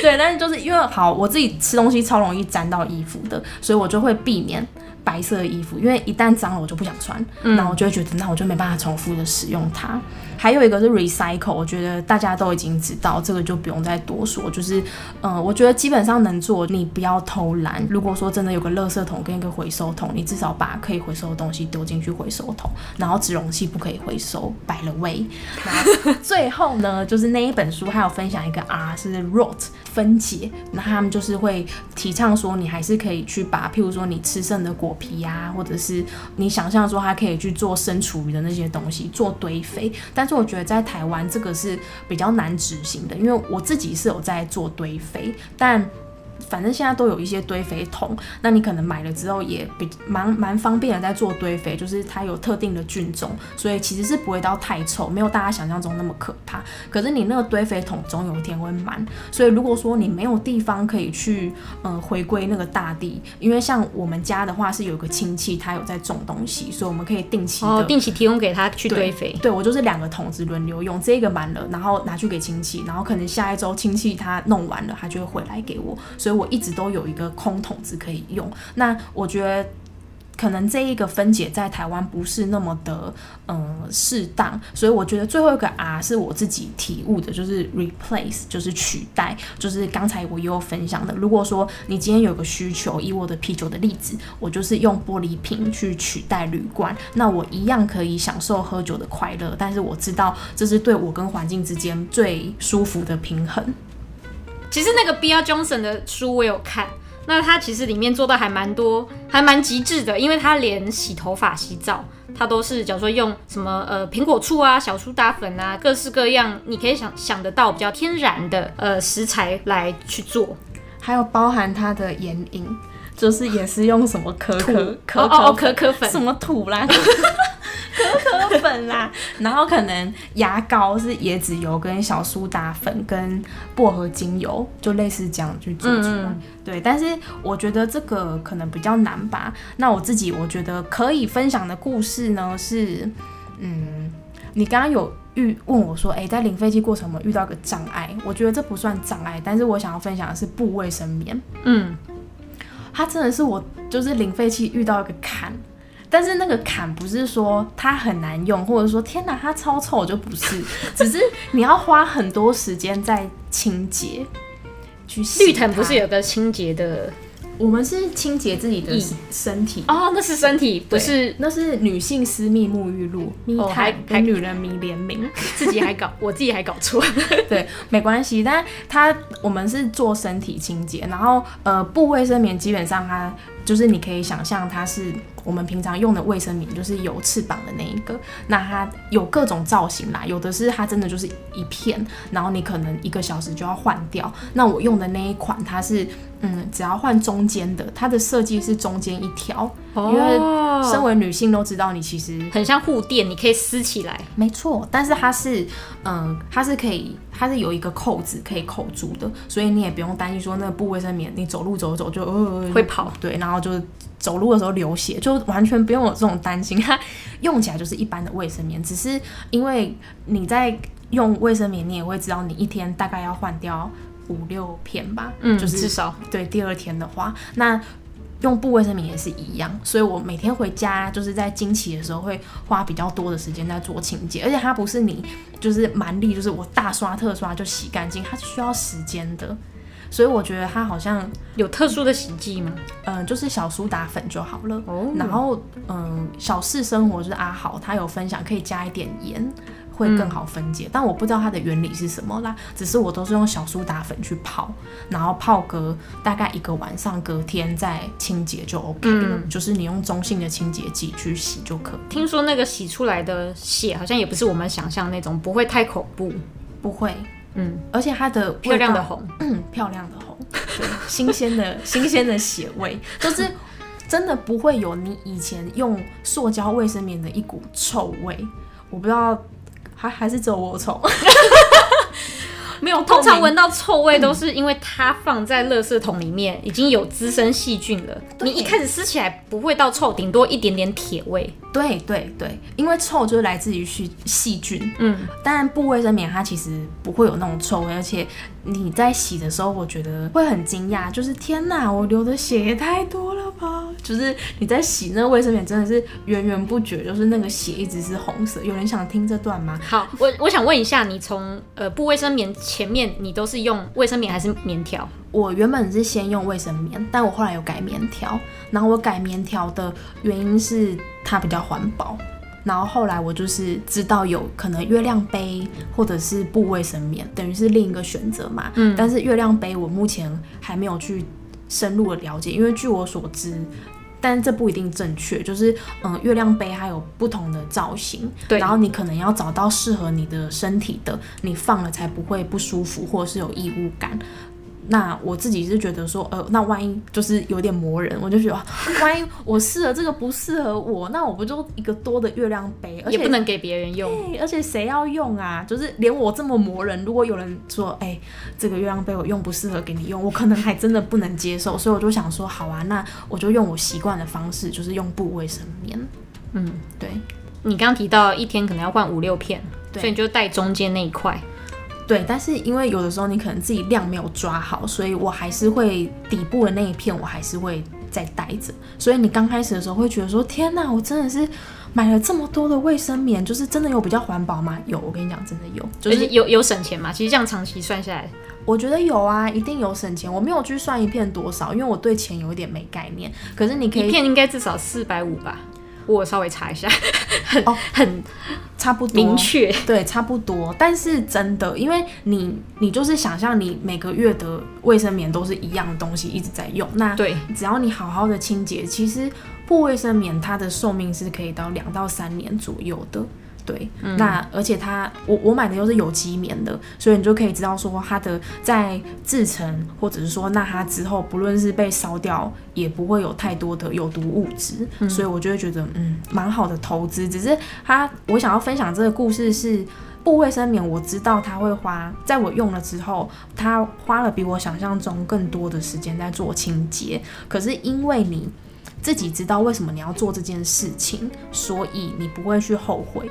对，但是就是因为好，我自己吃东西超容易沾到衣服的，所以我就会避免。白色的衣服，因为一旦脏了我就不想穿，那、嗯、我就会觉得那我就没办法重复的使用它。还有一个是 recycle，我觉得大家都已经知道，这个就不用再多说。就是，嗯、呃，我觉得基本上能做，你不要偷懒。如果说真的有个垃圾桶跟一个回收桶，你至少把可以回收的东西丢进去回收桶，然后纸容器不可以回收摆了位。然后。最后呢，就是那一本书还有分享一个 R 是 rot 分解，那他们就是会提倡说，你还是可以去把，譬如说你吃剩的果。皮呀、啊，或者是你想象说它可以去做生厨余的那些东西，做堆肥。但是我觉得在台湾这个是比较难执行的，因为我自己是有在做堆肥，但。反正现在都有一些堆肥桶，那你可能买了之后也比蛮蛮方便的，在做堆肥，就是它有特定的菌种，所以其实是不会到太臭，没有大家想象中那么可怕。可是你那个堆肥桶总有一天会满，所以如果说你没有地方可以去，呃，回归那个大地，因为像我们家的话是有个亲戚他有在种东西，所以我们可以定期、哦、定期提供给他去堆肥。对，对我就是两个桶子轮流用，这个满了，然后拿去给亲戚，然后可能下一周亲戚他弄完了，他就会回来给我，所以我。一直都有一个空桶子可以用，那我觉得可能这一个分解在台湾不是那么的嗯适当，所以我觉得最后一个 R 是我自己体悟的，就是 replace，就是取代，就是刚才我也有分享的。如果说你今天有个需求，以我的啤酒的例子，我就是用玻璃瓶去取代铝罐，那我一样可以享受喝酒的快乐，但是我知道这是对我跟环境之间最舒服的平衡。其实那个 Bill Johnson 的书我有看，那他其实里面做的还蛮多，还蛮极致的，因为他连洗头发、洗澡，他都是假如说用什么呃苹果醋啊、小苏打粉啊，各式各样你可以想想得到比较天然的呃食材来去做，还有包含他的眼影，就是也是用什么可可可可可可粉，什么土啦。可可粉啦，然后可能牙膏是椰子油跟小苏打粉跟薄荷精油，就类似这样去做出来。嗯、对，但是我觉得这个可能比较难吧。那我自己我觉得可以分享的故事呢是，嗯，你刚刚有遇问我说，哎、欸，在零废弃过程有没有遇到个障碍？我觉得这不算障碍，但是我想要分享的是布卫生棉。嗯，它真的是我就是零废弃遇到一个坎。但是那个坎不是说它很难用，或者说天哪它超臭，就不是，只是你要花很多时间在清洁。去洗。绿藤不是有个清洁的？我们是清洁自己的身体哦，那是身体，不是那是女性私密沐浴露，哦，还还女人迷联名，自己还搞，我自己还搞错，对，没关系，但它我们是做身体清洁，然后呃，布卫生棉基本上它就是你可以想象它是。我们平常用的卫生棉就是有翅膀的那一个，那它有各种造型啦，有的是它真的就是一片，然后你可能一个小时就要换掉。那我用的那一款，它是嗯，只要换中间的，它的设计是中间一条，因为身为女性都知道，你其实很像护垫，你可以撕起来，没错。但是它是嗯，它是可以，它是有一个扣子可以扣住的，所以你也不用担心说那个布卫生棉，你走路走走就呃会跑，对，然后就。走路的时候流血，就完全不用有这种担心，它用起来就是一般的卫生棉，只是因为你在用卫生棉，你也会知道你一天大概要换掉五六片吧，嗯，就是至少对。第二天的话，那用布卫生棉也是一样，所以我每天回家就是在经期的时候会花比较多的时间在做清洁，而且它不是你就是蛮力，就是我大刷特刷就洗干净，它是需要时间的。所以我觉得它好像有特殊的洗剂吗？嗯，就是小苏打粉就好了。哦，然后嗯，小四生活就是阿豪，他有分享可以加一点盐，会更好分解。嗯、但我不知道它的原理是什么啦，只是我都是用小苏打粉去泡，然后泡个大概一个晚上，隔天再清洁就 OK 了。嗯、就是你用中性的清洁剂去洗就可以。听说那个洗出来的血好像也不是我们想象那种，不会太恐怖，不会。嗯，而且它的漂亮的红，嗯，漂亮的红，对，新鲜的 新鲜的血味，就是真的不会有你以前用塑胶卫生棉的一股臭味。我不知道，还还是只有我臭。没有，通常闻到臭味都是因为它放在垃圾桶里面，已经有滋生细菌了。你一开始撕起来不会到臭，顶多一点点铁味。对对对，因为臭就是来自于细细菌。嗯，当然不卫生棉它其实不会有那种臭味，而且你在洗的时候，我觉得会很惊讶，就是天哪，我流的血也太多了吧！就是你在洗那个卫生棉，真的是源源不绝，就是那个血一直是红色。有人想听这段吗？好，我我想问一下，你从呃布卫生棉前面你都是用卫生棉还是棉条？我原本是先用卫生棉，但我后来有改棉条。然后我改棉条的原因是它比较环保。然后后来我就是知道有可能月亮杯或者是布卫生棉，等于是另一个选择嘛。嗯。但是月亮杯我目前还没有去深入的了解，因为据我所知，但这不一定正确。就是嗯，月亮杯它有不同的造型，对。然后你可能要找到适合你的身体的，你放了才不会不舒服或者是有异物感。那我自己是觉得说，呃，那万一就是有点磨人，我就觉得，万一我试了这个不适合我，那我不就一个多的月亮杯，而且也不能给别人用，而且谁要用啊？就是连我这么磨人，如果有人说，哎、欸，这个月亮杯我用不适合给你用，我可能还真的不能接受，所以我就想说，好啊，那我就用我习惯的方式，就是用布卫生棉。嗯，对。你刚刚提到一天可能要换五六片，所以你就带中间那一块。对，但是因为有的时候你可能自己量没有抓好，所以我还是会底部的那一片我还是会再带着。所以你刚开始的时候会觉得说，天哪，我真的是买了这么多的卫生棉，就是真的有比较环保吗？有，我跟你讲，真的有，就是有有省钱嘛？其实这样长期算下来，我觉得有啊，一定有省钱。我没有去算一片多少，因为我对钱有一点没概念。可是你可以，一片应该至少四百五吧。我稍微查一下，很、哦、很差不多明确，对，差不多。但是真的，因为你你就是想象你每个月的卫生棉都是一样的东西一直在用，那对，只要你好好的清洁，其实布卫生棉它的寿命是可以到两到三年左右的。对，嗯、那而且它，我我买的又是有机棉的，所以你就可以知道说它的在制成，或者是说那它之后不论是被烧掉，也不会有太多的有毒物质，嗯、所以我就会觉得嗯蛮好的投资。只是它，我想要分享这个故事是布卫生棉，我知道它会花，在我用了之后，它花了比我想象中更多的时间在做清洁。可是因为你自己知道为什么你要做这件事情，所以你不会去后悔。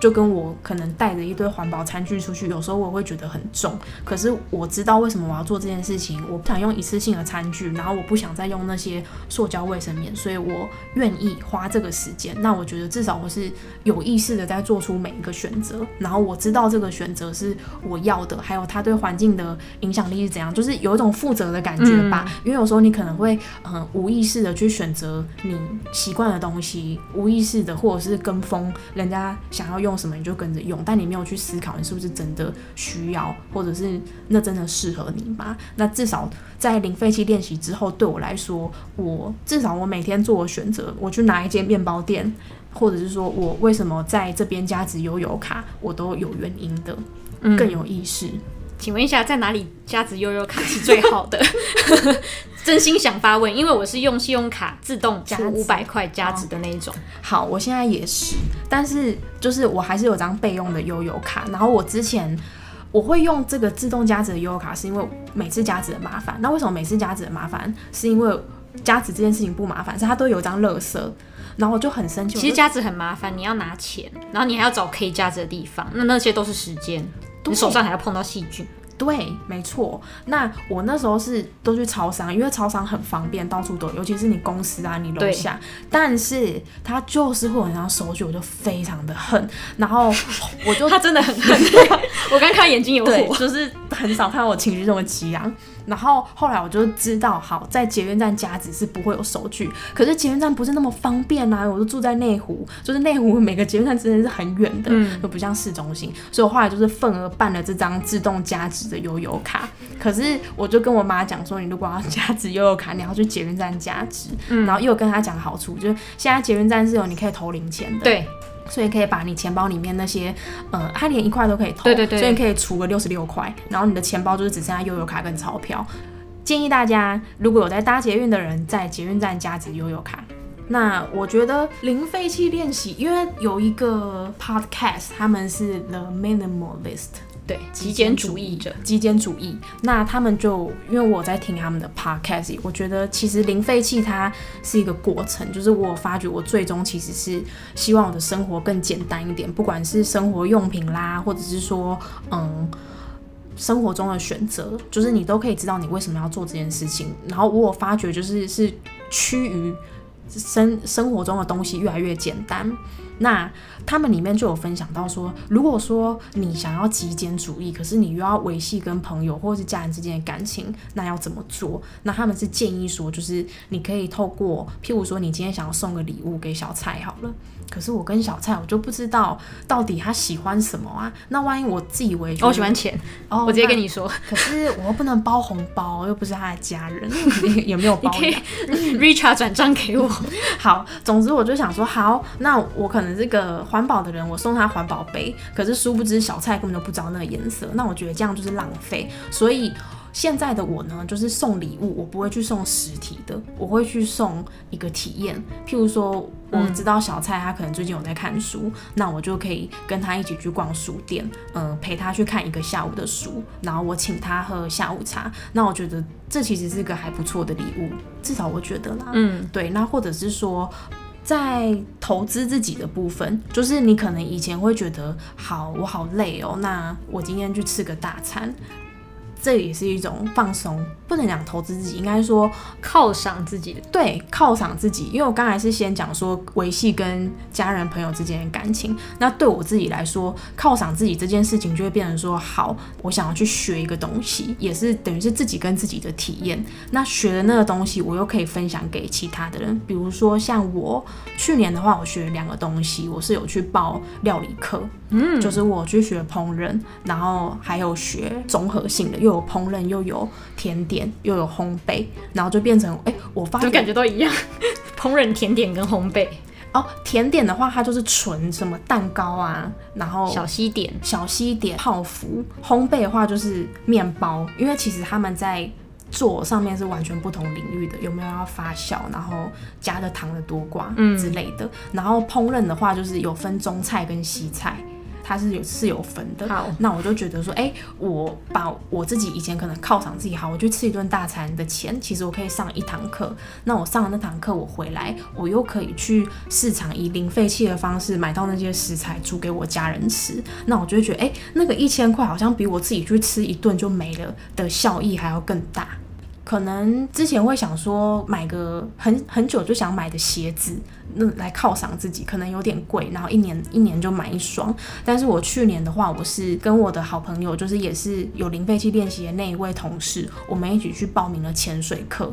就跟我可能带着一堆环保餐具出去，有时候我会觉得很重。可是我知道为什么我要做这件事情，我不想用一次性的餐具，然后我不想再用那些塑胶卫生棉，所以我愿意花这个时间。那我觉得至少我是有意识的在做出每一个选择，然后我知道这个选择是我要的，还有它对环境的影响力是怎样，就是有一种负责的感觉吧。嗯、因为有时候你可能会嗯无意识的去选择你习惯的东西，无意识的或者是跟风人家想要用。用什么你就跟着用，但你没有去思考你是不是真的需要，或者是那真的适合你吗？那至少在零废弃练习之后，对我来说，我至少我每天做我选择，我去哪一间面包店，或者是说我为什么在这边加值悠游卡，我都有原因的，更有意识。嗯请问一下，在哪里加值悠悠卡是最好的？真心想发问，因为我是用信用卡自动加五百块加值的那一种。好，我现在也是，但是就是我还是有张备用的悠悠卡。然后我之前我会用这个自动加值的悠悠卡，是因为每次加值的麻烦。那为什么每次加值的麻烦？是因为加值这件事情不麻烦，是它都有一张乐色，然后我就很生气。其实加值很麻烦，你要拿钱，然后你还要找可以加值的地方，那那些都是时间。你手上还要碰到细菌，对，没错。那我那时候是都去超商，因为超商很方便，到处都有，尤其是你公司啊，你楼下。但是他就是会有那张收据，我就非常的恨。然后我就 他真的很恨，我刚看眼睛有火，就是很少看到我情绪这么激昂。然后后来我就知道，好，在捷运站加值是不会有收据，可是捷运站不是那么方便啊！我就住在内湖，就是内湖每个捷运站之间是很远的，嗯，都不像市中心，所以我后来就是份额办了这张自动加值的悠游卡。可是我就跟我妈讲说，你如果要加值悠游卡，你要去捷运站加值，嗯，然后又跟她讲好处，就是现在捷运站是有你可以投零钱的，对。所以可以把你钱包里面那些，呃，它连一块都可以投，对对对，所以你可以除个六十六块，然后你的钱包就是只剩下悠游卡跟钞票。建议大家如果有在搭捷运的人，在捷运站加值悠游卡。那我觉得零废弃练习，因为有一个 podcast，他们是 The Minimalist。对，极简主义者，极简主义。那他们就因为我在听他们的 podcast，我觉得其实零废弃它是一个过程，就是我发觉我最终其实是希望我的生活更简单一点，不管是生活用品啦，或者是说嗯生活中的选择，就是你都可以知道你为什么要做这件事情。然后我发觉就是是趋于生生活中的东西越来越简单。那他们里面就有分享到说，如果说你想要极简主义，可是你又要维系跟朋友或是家人之间的感情，那要怎么做？那他们是建议说，就是你可以透过，譬如说你今天想要送个礼物给小蔡好了。可是我跟小蔡，我就不知道到底他喜欢什么啊？那万一我自以为我喜欢钱，哦，我直接跟你说。可是我又不能包红包，又不是他的家人，也没有包。你可以 Richard 转账给我。好，总之我就想说，好，那我可能这个环保的人，我送他环保杯。可是殊不知小蔡根本就不知道那个颜色，那我觉得这样就是浪费，所以。现在的我呢，就是送礼物，我不会去送实体的，我会去送一个体验。譬如说，我知道小蔡他可能最近有在看书，嗯、那我就可以跟他一起去逛书店，嗯、呃，陪他去看一个下午的书，然后我请他喝下午茶。那我觉得这其实是个还不错的礼物，至少我觉得啦。嗯，对。那或者是说，在投资自己的部分，就是你可能以前会觉得，好，我好累哦，那我今天去吃个大餐。这也是一种放松，不能讲投资自己，应该说犒赏自己。对，犒赏自己。因为我刚才是先讲说维系跟家人朋友之间的感情，那对我自己来说，犒赏自己这件事情就会变成说，好，我想要去学一个东西，也是等于是自己跟自己的体验。那学的那个东西，我又可以分享给其他的人。比如说像我去年的话，我学两个东西，我是有去报料理课，嗯，就是我去学烹饪，然后还有学综合性的，又有烹饪，又有甜点，又有烘焙，然后就变成哎、欸，我发现就感觉都一样。烹饪、甜点跟烘焙哦，甜点的话，它就是纯什么蛋糕啊，然后小西点、小西点、泡芙。烘焙的话就是面包，因为其实他们在做上面是完全不同领域的，有没有要发酵，然后加的糖的多寡之类的。嗯、然后烹饪的话，就是有分中菜跟西菜。它是有是有分的，好，那我就觉得说，哎、欸，我把我自己以前可能犒赏自己好，我去吃一顿大餐的钱，其实我可以上一堂课。那我上了那堂课，我回来，我又可以去市场以零废弃的方式买到那些食材，煮给我家人吃。那我就会觉得，哎、欸，那个一千块好像比我自己去吃一顿就没了的效益还要更大。可能之前会想说买个很很久就想买的鞋子，那来犒赏自己，可能有点贵，然后一年一年就买一双。但是我去年的话，我是跟我的好朋友，就是也是有零废弃练习的那一位同事，我们一起去报名了潜水课。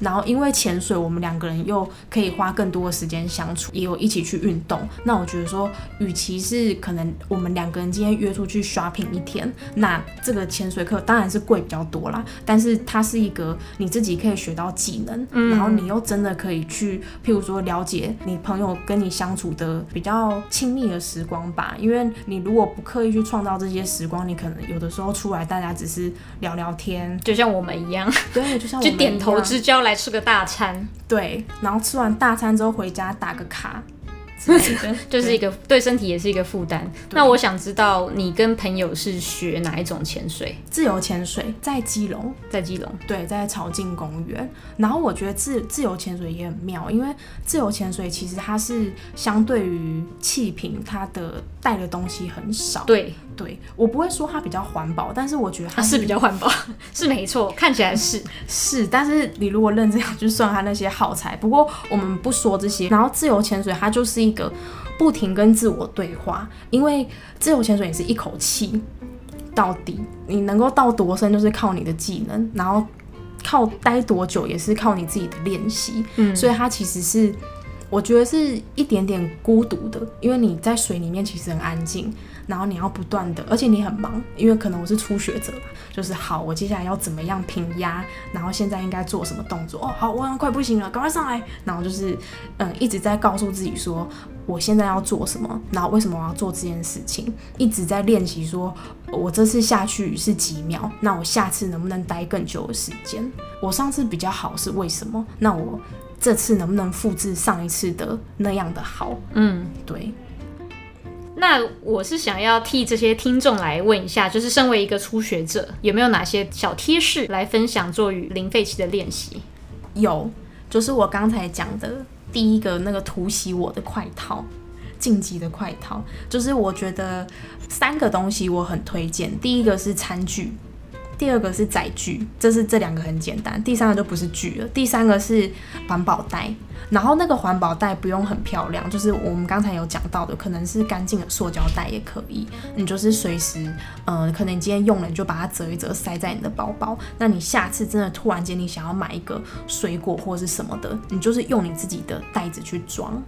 然后因为潜水，我们两个人又可以花更多的时间相处，也有一起去运动。那我觉得说，与其是可能我们两个人今天约出去 shopping 一天，那这个潜水课当然是贵比较多啦。但是它是一个你自己可以学到技能，嗯、然后你又真的可以去，譬如说了解你朋友跟你相处的比较亲密的时光吧。因为你如果不刻意去创造这些时光，你可能有的时候出来大家只是聊聊天，就像我们一样，对，就像我们 就点头之交。来吃个大餐，对，然后吃完大餐之后回家打个卡，就是一个对身体也是一个负担。那我想知道你跟朋友是学哪一种潜水？自由潜水在基隆，在基隆，对，在潮境公园。然后我觉得自自由潜水也很妙，因为自由潜水其实它是相对于气瓶，它的带的东西很少。对对，我不会说它比较环保，但是我觉得它是、比较环保，是没错，看起来是是。但是你如果认真要去算它那些耗材，不过我们不说这些。然后自由潜水它就是一个不停跟自我对话，因为自由潜水也是一口气到底，你能够到多深就是靠你的技能，然后靠待多久也是靠你自己的练习。嗯，所以它其实是我觉得是一点点孤独的，因为你在水里面其实很安静。然后你要不断的，而且你很忙，因为可能我是初学者吧，就是好，我接下来要怎么样平压，然后现在应该做什么动作？哦，好，我快不行了，赶快上来。然后就是，嗯，一直在告诉自己说，我现在要做什么，然后为什么我要做这件事情，一直在练习说，我这次下去是几秒，那我下次能不能待更久的时间？我上次比较好是为什么？那我这次能不能复制上一次的那样的好？嗯，对。那我是想要替这些听众来问一下，就是身为一个初学者，有没有哪些小贴士来分享做与零废弃的练习？有，就是我刚才讲的第一个那个突袭我的快套，晋级的快套，就是我觉得三个东西我很推荐，第一个是餐具。第二个是载具，这是这两个很简单。第三个就不是具了。第三个是环保袋，然后那个环保袋不用很漂亮，就是我们刚才有讲到的，可能是干净的塑胶袋也可以。你就是随时，嗯、呃，可能你今天用了，你就把它折一折，塞在你的包包。那你下次真的突然间你想要买一个水果或是什么的，你就是用你自己的袋子去装。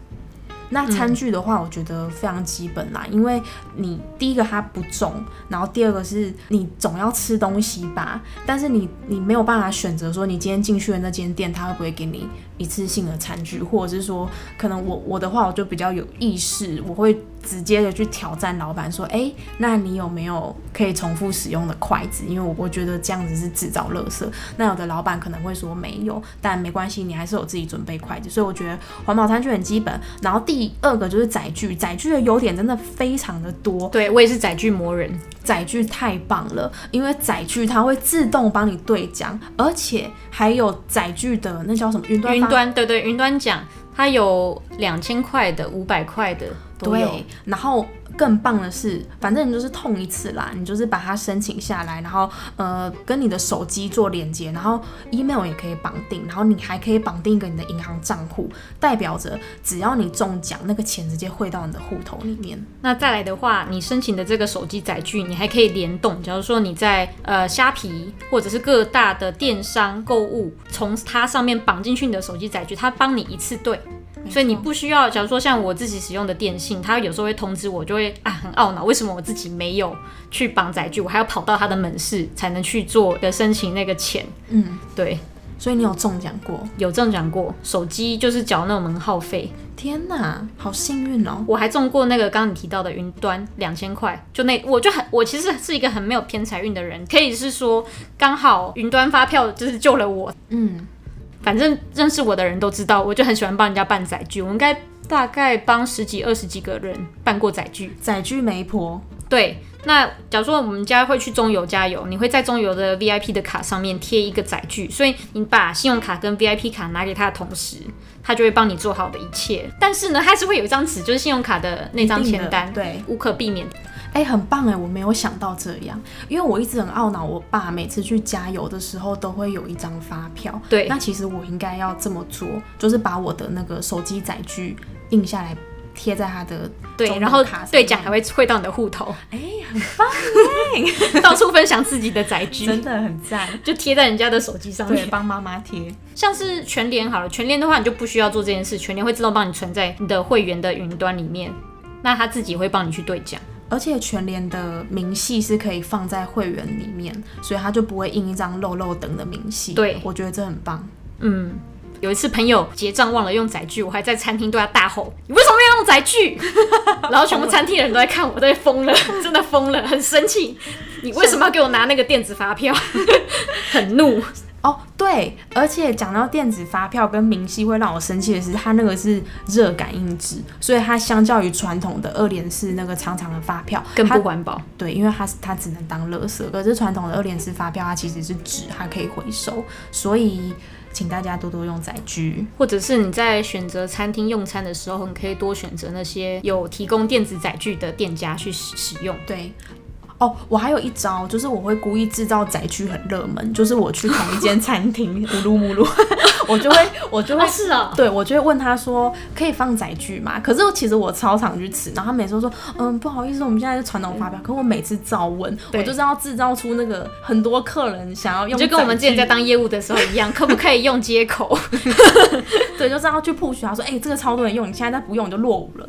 那餐具的话，我觉得非常基本啦，嗯、因为你第一个它不重，然后第二个是你总要吃东西吧，但是你你没有办法选择说你今天进去的那间店，他会不会给你一次性的餐具，或者是说可能我我的话我就比较有意识，我会。直接的去挑战老板说：“哎，那你有没有可以重复使用的筷子？因为我我觉得这样子是制造垃圾。那有的老板可能会说没有，但没关系，你还是有自己准备筷子。所以我觉得环保餐具很基本。然后第二个就是载具，载具的优点真的非常的多。对，我也是载具魔人，载具太棒了，因为载具它会自动帮你对讲，而且还有载具的那叫什么云端？云端，对对，云端奖，它有两千块的，五百块的。”都有，然后更棒的是，反正你就是痛一次啦，你就是把它申请下来，然后呃跟你的手机做连接，然后 email 也可以绑定，然后你还可以绑定一个你的银行账户，代表着只要你中奖，那个钱直接汇到你的户头里面。那再来的话，你申请的这个手机载具，你还可以联动，假如说你在呃虾皮或者是各大的电商购物，从它上面绑进去你的手机载具，它帮你一次对。所以你不需要，假如说像我自己使用的电信，他有时候会通知我，就会啊很懊恼，为什么我自己没有去绑载具，我还要跑到他的门市才能去做的申请那个钱。嗯，对。所以你有中奖过？有中奖过，手机就是缴那种门号费。天哪，好幸运哦！我还中过那个刚刚你提到的云端两千块，就那我就很我其实是一个很没有偏财运的人，可以是说刚好云端发票就是救了我。嗯。反正认识我的人都知道，我就很喜欢帮人家办载具。我应该大概帮十几、二十几个人办过载具。载具媒婆。对，那假如说我们家会去中油加油，你会在中油的 VIP 的卡上面贴一个载具，所以你把信用卡跟 VIP 卡拿给他的同时，他就会帮你做好的一切。但是呢，他是会有一张纸，就是信用卡的那张签单，对，无可避免。哎、欸，很棒哎！我没有想到这样，因为我一直很懊恼，我爸每次去加油的时候都会有一张发票。对，那其实我应该要这么做，就是把我的那个手机载具印下来，贴在他的对，然后兑奖还会汇到你的户头。哎、欸，很棒哎！到处分享自己的载具，真的很赞，就贴在人家的手机上面，帮妈妈贴。像是全联好了，全联的话你就不需要做这件事，全联会自动帮你存在你的会员的云端里面，那他自己会帮你去兑奖。而且全联的明细是可以放在会员里面，所以他就不会印一张漏漏等的明细。对，我觉得这很棒。嗯，有一次朋友结账忘了用载具，我还在餐厅对他大吼：“你为什么要用载具？” 然后全部餐厅的人都在看我，都在疯了，真的疯了，很生气。你为什么要给我拿那个电子发票？很怒。哦，对，而且讲到电子发票跟明细会让我生气的是，它那个是热感应纸，所以它相较于传统的二联式那个长长的发票更不环保。对，因为它它只能当垃圾，可是传统的二联式发票它其实是纸，它可以回收，所以请大家多多用载具，或者是你在选择餐厅用餐的时候，你可以多选择那些有提供电子载具的店家去使使用。对。哦，我还有一招，就是我会故意制造载具很热门，就是我去同一间餐厅，乌鲁木鲁，我就会我就会、哦、是啊、哦，对我就会问他说可以放载具吗？可是其实我超常去吃，然后他每次都说嗯不好意思，我们现在是传统发票，可我每次照问，我就是要制造出那个很多客人想要用，就跟我们之前在当业务的时候一样，可不可以用接口？对，就是要去 push 他说哎、欸、这个超多人用，你现在再不用你就落伍了。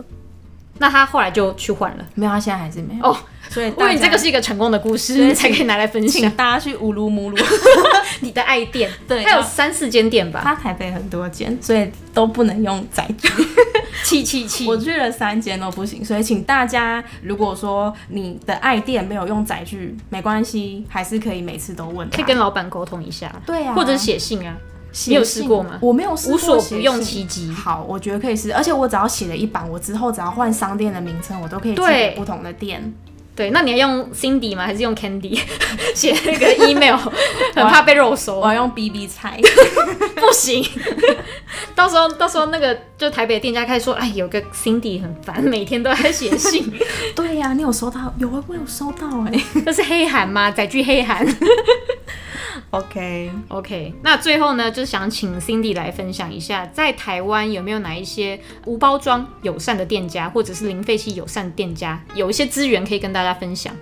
那他后来就去换了，没有，他现在还是没有。哦，所以因为你这个是一个成功的故事，才可以拿来分享。请大家去乌鲁木鲁，你的爱店，对，它有三四间店吧？它台北很多间，所以都不能用载具。七七七！我去了三间都不行，所以请大家，如果说你的爱店没有用载具，没关系，还是可以每次都问，可以跟老板沟通一下。对啊，或者写信啊。你有试过吗？我没有试过。无所不用其极。好，我觉得可以试。而且我只要写了一版，我之后只要换商店的名称，我都可以寄给不同的店。对，那你要用 Cindy 吗？还是用 Candy 写那个 email？很怕被肉搜。我要用 BB 菜，不行。到时候，到时候那个就台北的店家开始说：“哎，有个 Cindy 很烦，每天都在写信。”对呀、啊，你有收到？有啊，我有收到哎、欸。这是黑函吗？载具黑函。OK OK，那最后呢，就是想请 Cindy 来分享一下，在台湾有没有哪一些无包装友善的店家，或者是零废弃友善的店家，有一些资源可以跟大家分享？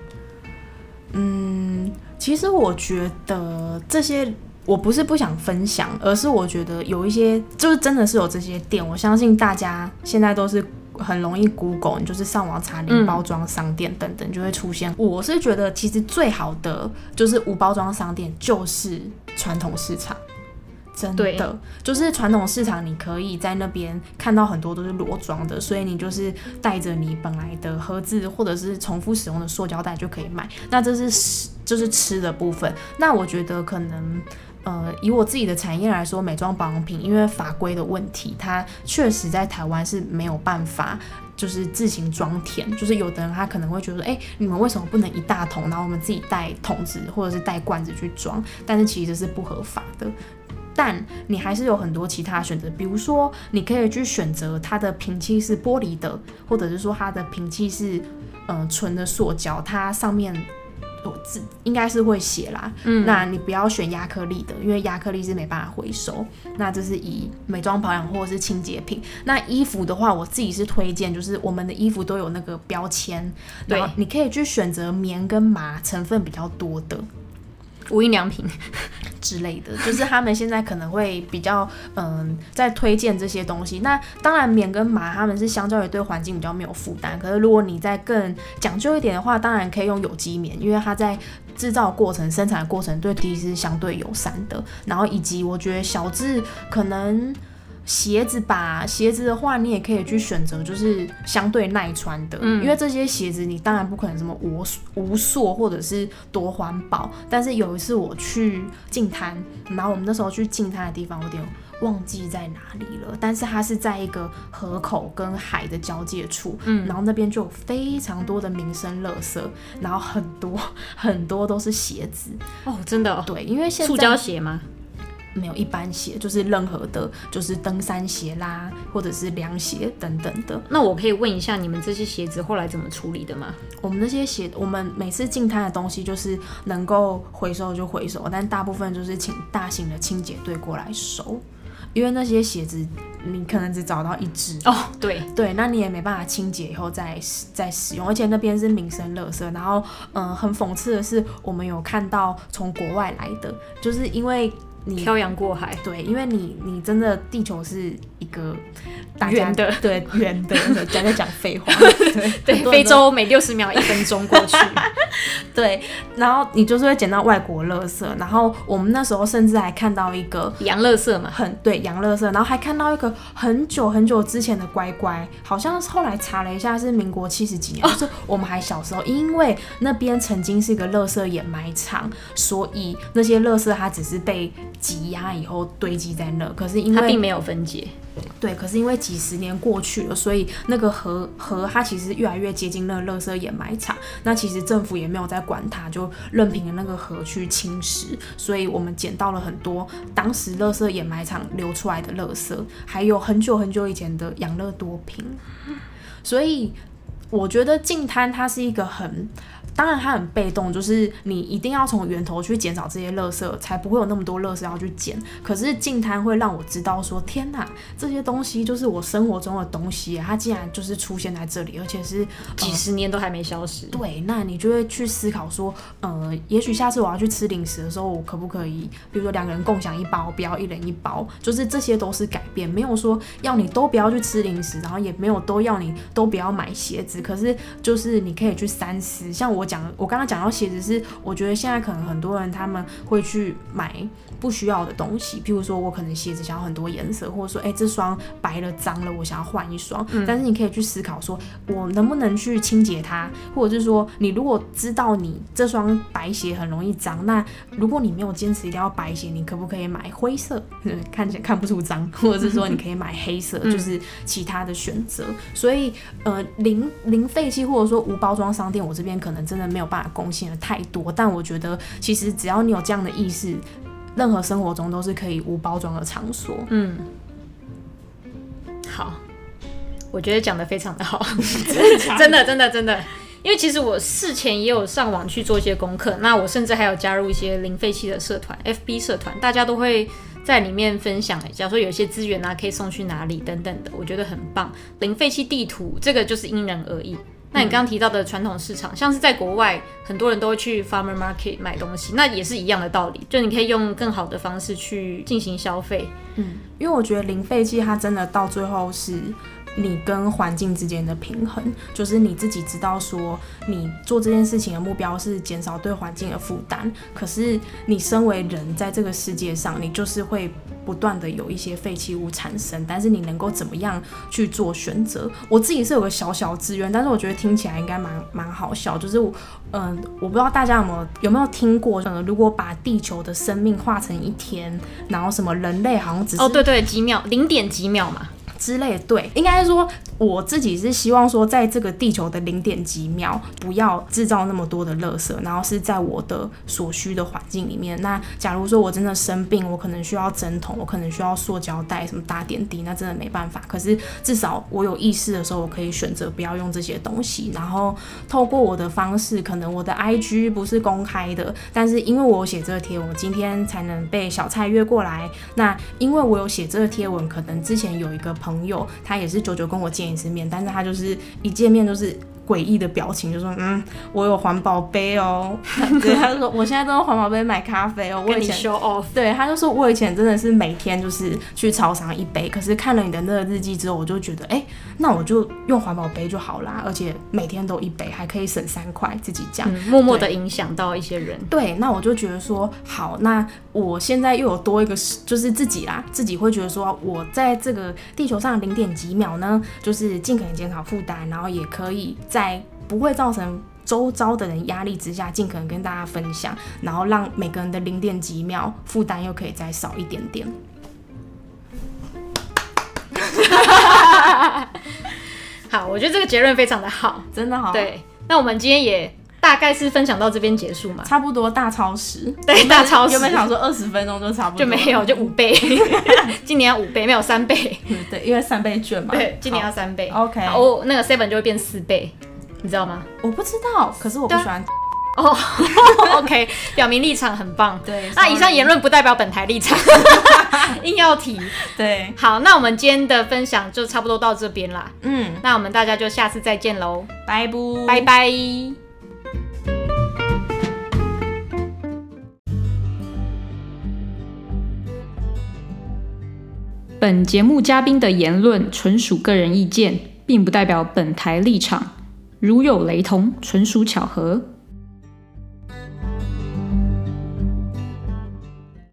嗯，其实我觉得这些我不是不想分享，而是我觉得有一些就是真的是有这些店，我相信大家现在都是。很容易 Google，你就是上网查零包装商店等等，就会出现。嗯、我是觉得其实最好的就是无包装商店，就是传统市场，真的就是传统市场，你可以在那边看到很多都是裸装的，所以你就是带着你本来的盒子或者是重复使用的塑胶袋就可以买。那这是，就是吃的部分。那我觉得可能。呃，以我自己的产业来说，美妆保养品因为法规的问题，它确实在台湾是没有办法，就是自行装填。就是有的人他可能会觉得，哎、你们为什么不能一大桶，然后我们自己带桶子或者是带罐子去装？但是其实是不合法的。但你还是有很多其他选择，比如说你可以去选择它的瓶器是玻璃的，或者是说它的瓶器是呃纯的塑胶，它上面。字应该是会写啦，嗯，那你不要选亚克力的，因为亚克力是没办法回收。那这是以美妆保养或者是清洁品。那衣服的话，我自己是推荐，就是我们的衣服都有那个标签，对，你可以去选择棉跟麻成分比较多的。无印良品 之类的，就是他们现在可能会比较嗯，在推荐这些东西。那当然，棉跟麻他们是相较于对环境比较没有负担。可是如果你在更讲究一点的话，当然可以用有机棉，因为它在制造过程、生产过程对地是相对友善的。然后以及我觉得小智可能。鞋子吧，鞋子的话，你也可以去选择，就是相对耐穿的，嗯，因为这些鞋子你当然不可能什么无无塑或者是多环保。但是有一次我去净滩，然后我们那时候去净滩的地方，我有点忘记在哪里了，但是它是在一个河口跟海的交界处，嗯，然后那边就有非常多的民生垃圾，然后很多很多都是鞋子哦，真的哦，对，因为现在塑胶鞋吗？没有一般鞋，就是任何的，就是登山鞋啦，或者是凉鞋等等的。那我可以问一下，你们这些鞋子后来怎么处理的吗？我们那些鞋，我们每次进摊的东西就是能够回收就回收，但大部分就是请大型的清洁队过来收，因为那些鞋子你可能只找到一只哦，对对，那你也没办法清洁以后再再使用，而且那边是民生垃圾。然后，嗯，很讽刺的是，我们有看到从国外来的，就是因为。你漂洋过海，对，因为你你真的地球是一个圆的，对圆的，讲在讲废话，对对，非洲每六十秒一分钟过去，对，然后你就是会捡到外国垃圾，然后我们那时候甚至还看到一个洋垃圾嘛，很对洋垃圾，然后还看到一个很久很久之前的乖乖，好像是后来查了一下是民国七十几年，哦，就是我们还小时候，因为那边曾经是一个垃圾掩埋场，所以那些垃圾它只是被挤压以后堆积在那，可是因为它并没有分解，对，可是因为几十年过去了，所以那个河河它其实越来越接近那个垃圾掩埋场。那其实政府也没有在管它，就任凭那个河去侵蚀。所以我们捡到了很多当时垃圾掩埋场流出来的垃圾，还有很久很久以前的养乐多瓶。所以我觉得净滩它是一个很。当然它很被动，就是你一定要从源头去减少这些垃圾，才不会有那么多垃圾要去捡。可是净滩会让我知道说，天哪，这些东西就是我生活中的东西，它竟然就是出现在这里，而且是、呃、几十年都还没消失。对，那你就会去思考说，呃，也许下次我要去吃零食的时候，我可不可以，比如说两个人共享一包，不要一人一包，就是这些都是改变，没有说要你都不要去吃零食，然后也没有都要你都不要买鞋子。可是就是你可以去三思，像我讲，我刚刚讲到鞋子是，我觉得现在可能很多人他们会去买不需要的东西，譬如说我可能鞋子想要很多颜色，或者说哎、欸、这双白了脏了，我想要换一双。嗯、但是你可以去思考说，我能不能去清洁它，或者是说你如果知道你这双白鞋很容易脏，那如果你没有坚持一定要白鞋，你可不可以买灰色，看起来看不出脏，或者是说你可以买黑色，就是其他的选择。嗯、所以呃零零废弃或者说无包装商店，我这边可能真的没有办法贡献的太多，但我觉得其实只要你有这样的意识，任何生活中都是可以无包装的场所。嗯，好，我觉得讲的非常的好，真的真的真的，因为其实我事前也有上网去做一些功课，那我甚至还有加入一些零废弃的社团，FB 社团，大家都会在里面分享，假如说有一些资源啊，可以送去哪里等等的，我觉得很棒。零废弃地图这个就是因人而异。那你刚刚提到的传统市场，嗯、像是在国外，很多人都会去 farmer market 买东西，那也是一样的道理，就你可以用更好的方式去进行消费。嗯，因为我觉得零废弃它真的到最后是。你跟环境之间的平衡，就是你自己知道说，你做这件事情的目标是减少对环境的负担。可是你身为人，在这个世界上，你就是会不断的有一些废弃物产生。但是你能够怎么样去做选择？我自己是有个小小志愿，但是我觉得听起来应该蛮蛮好笑。就是我，嗯、我不知道大家有没有有没有听过，呃，如果把地球的生命化成一天，然后什么人类好像只是哦，对对，几秒，零点几秒嘛。之类，对，应该是说我自己是希望说，在这个地球的零点几秒，不要制造那么多的垃圾，然后是在我的所需的环境里面。那假如说我真的生病，我可能需要针筒，我可能需要塑胶袋，什么打点滴，那真的没办法。可是至少我有意识的时候，我可以选择不要用这些东西。然后透过我的方式，可能我的 IG 不是公开的，但是因为我有写这个贴，我今天才能被小蔡约过来。那因为我有写这个贴文，可能之前有一个。朋朋友，他也是久久跟我见一次面，但是他就是一见面就是。诡异的表情，就说：“嗯，我有环保杯哦。”对，他就说：“我现在都用环保杯买咖啡哦。”我以前 show off。对，他就说：“我以前真的是每天就是去超商一杯，可是看了你的那个日记之后，我就觉得，哎、欸，那我就用环保杯就好啦，而且每天都一杯，还可以省三块，自己讲、嗯，默默的影响到一些人。对，那我就觉得说，好，那我现在又有多一个，就是自己啦，自己会觉得说，我在这个地球上零点几秒呢，就是尽可能减少负担，然后也可以。”在不会造成周遭的人压力之下，尽可能跟大家分享，然后让每个人的零点几秒负担又可以再少一点点。好，我觉得这个结论非常的好，真的好。对，那我们今天也大概是分享到这边结束嘛？差不多大超时，对，大超时。有没有想说二十分钟就差不多？就没有，就五倍。今年要五倍，没有三倍。对，因为三倍券嘛。对，今年要三倍。OK，哦，那个 seven 就会变四倍，你知道吗？我不知道，可是我不喜欢。哦，OK，表明立场很棒。对，那以上言论不代表本台立场，硬要提。对，好，那我们今天的分享就差不多到这边啦。嗯，那我们大家就下次再见喽，拜不，拜拜。本节目嘉宾的言论纯属个人意见，并不代表本台立场。如有雷同，纯属巧合。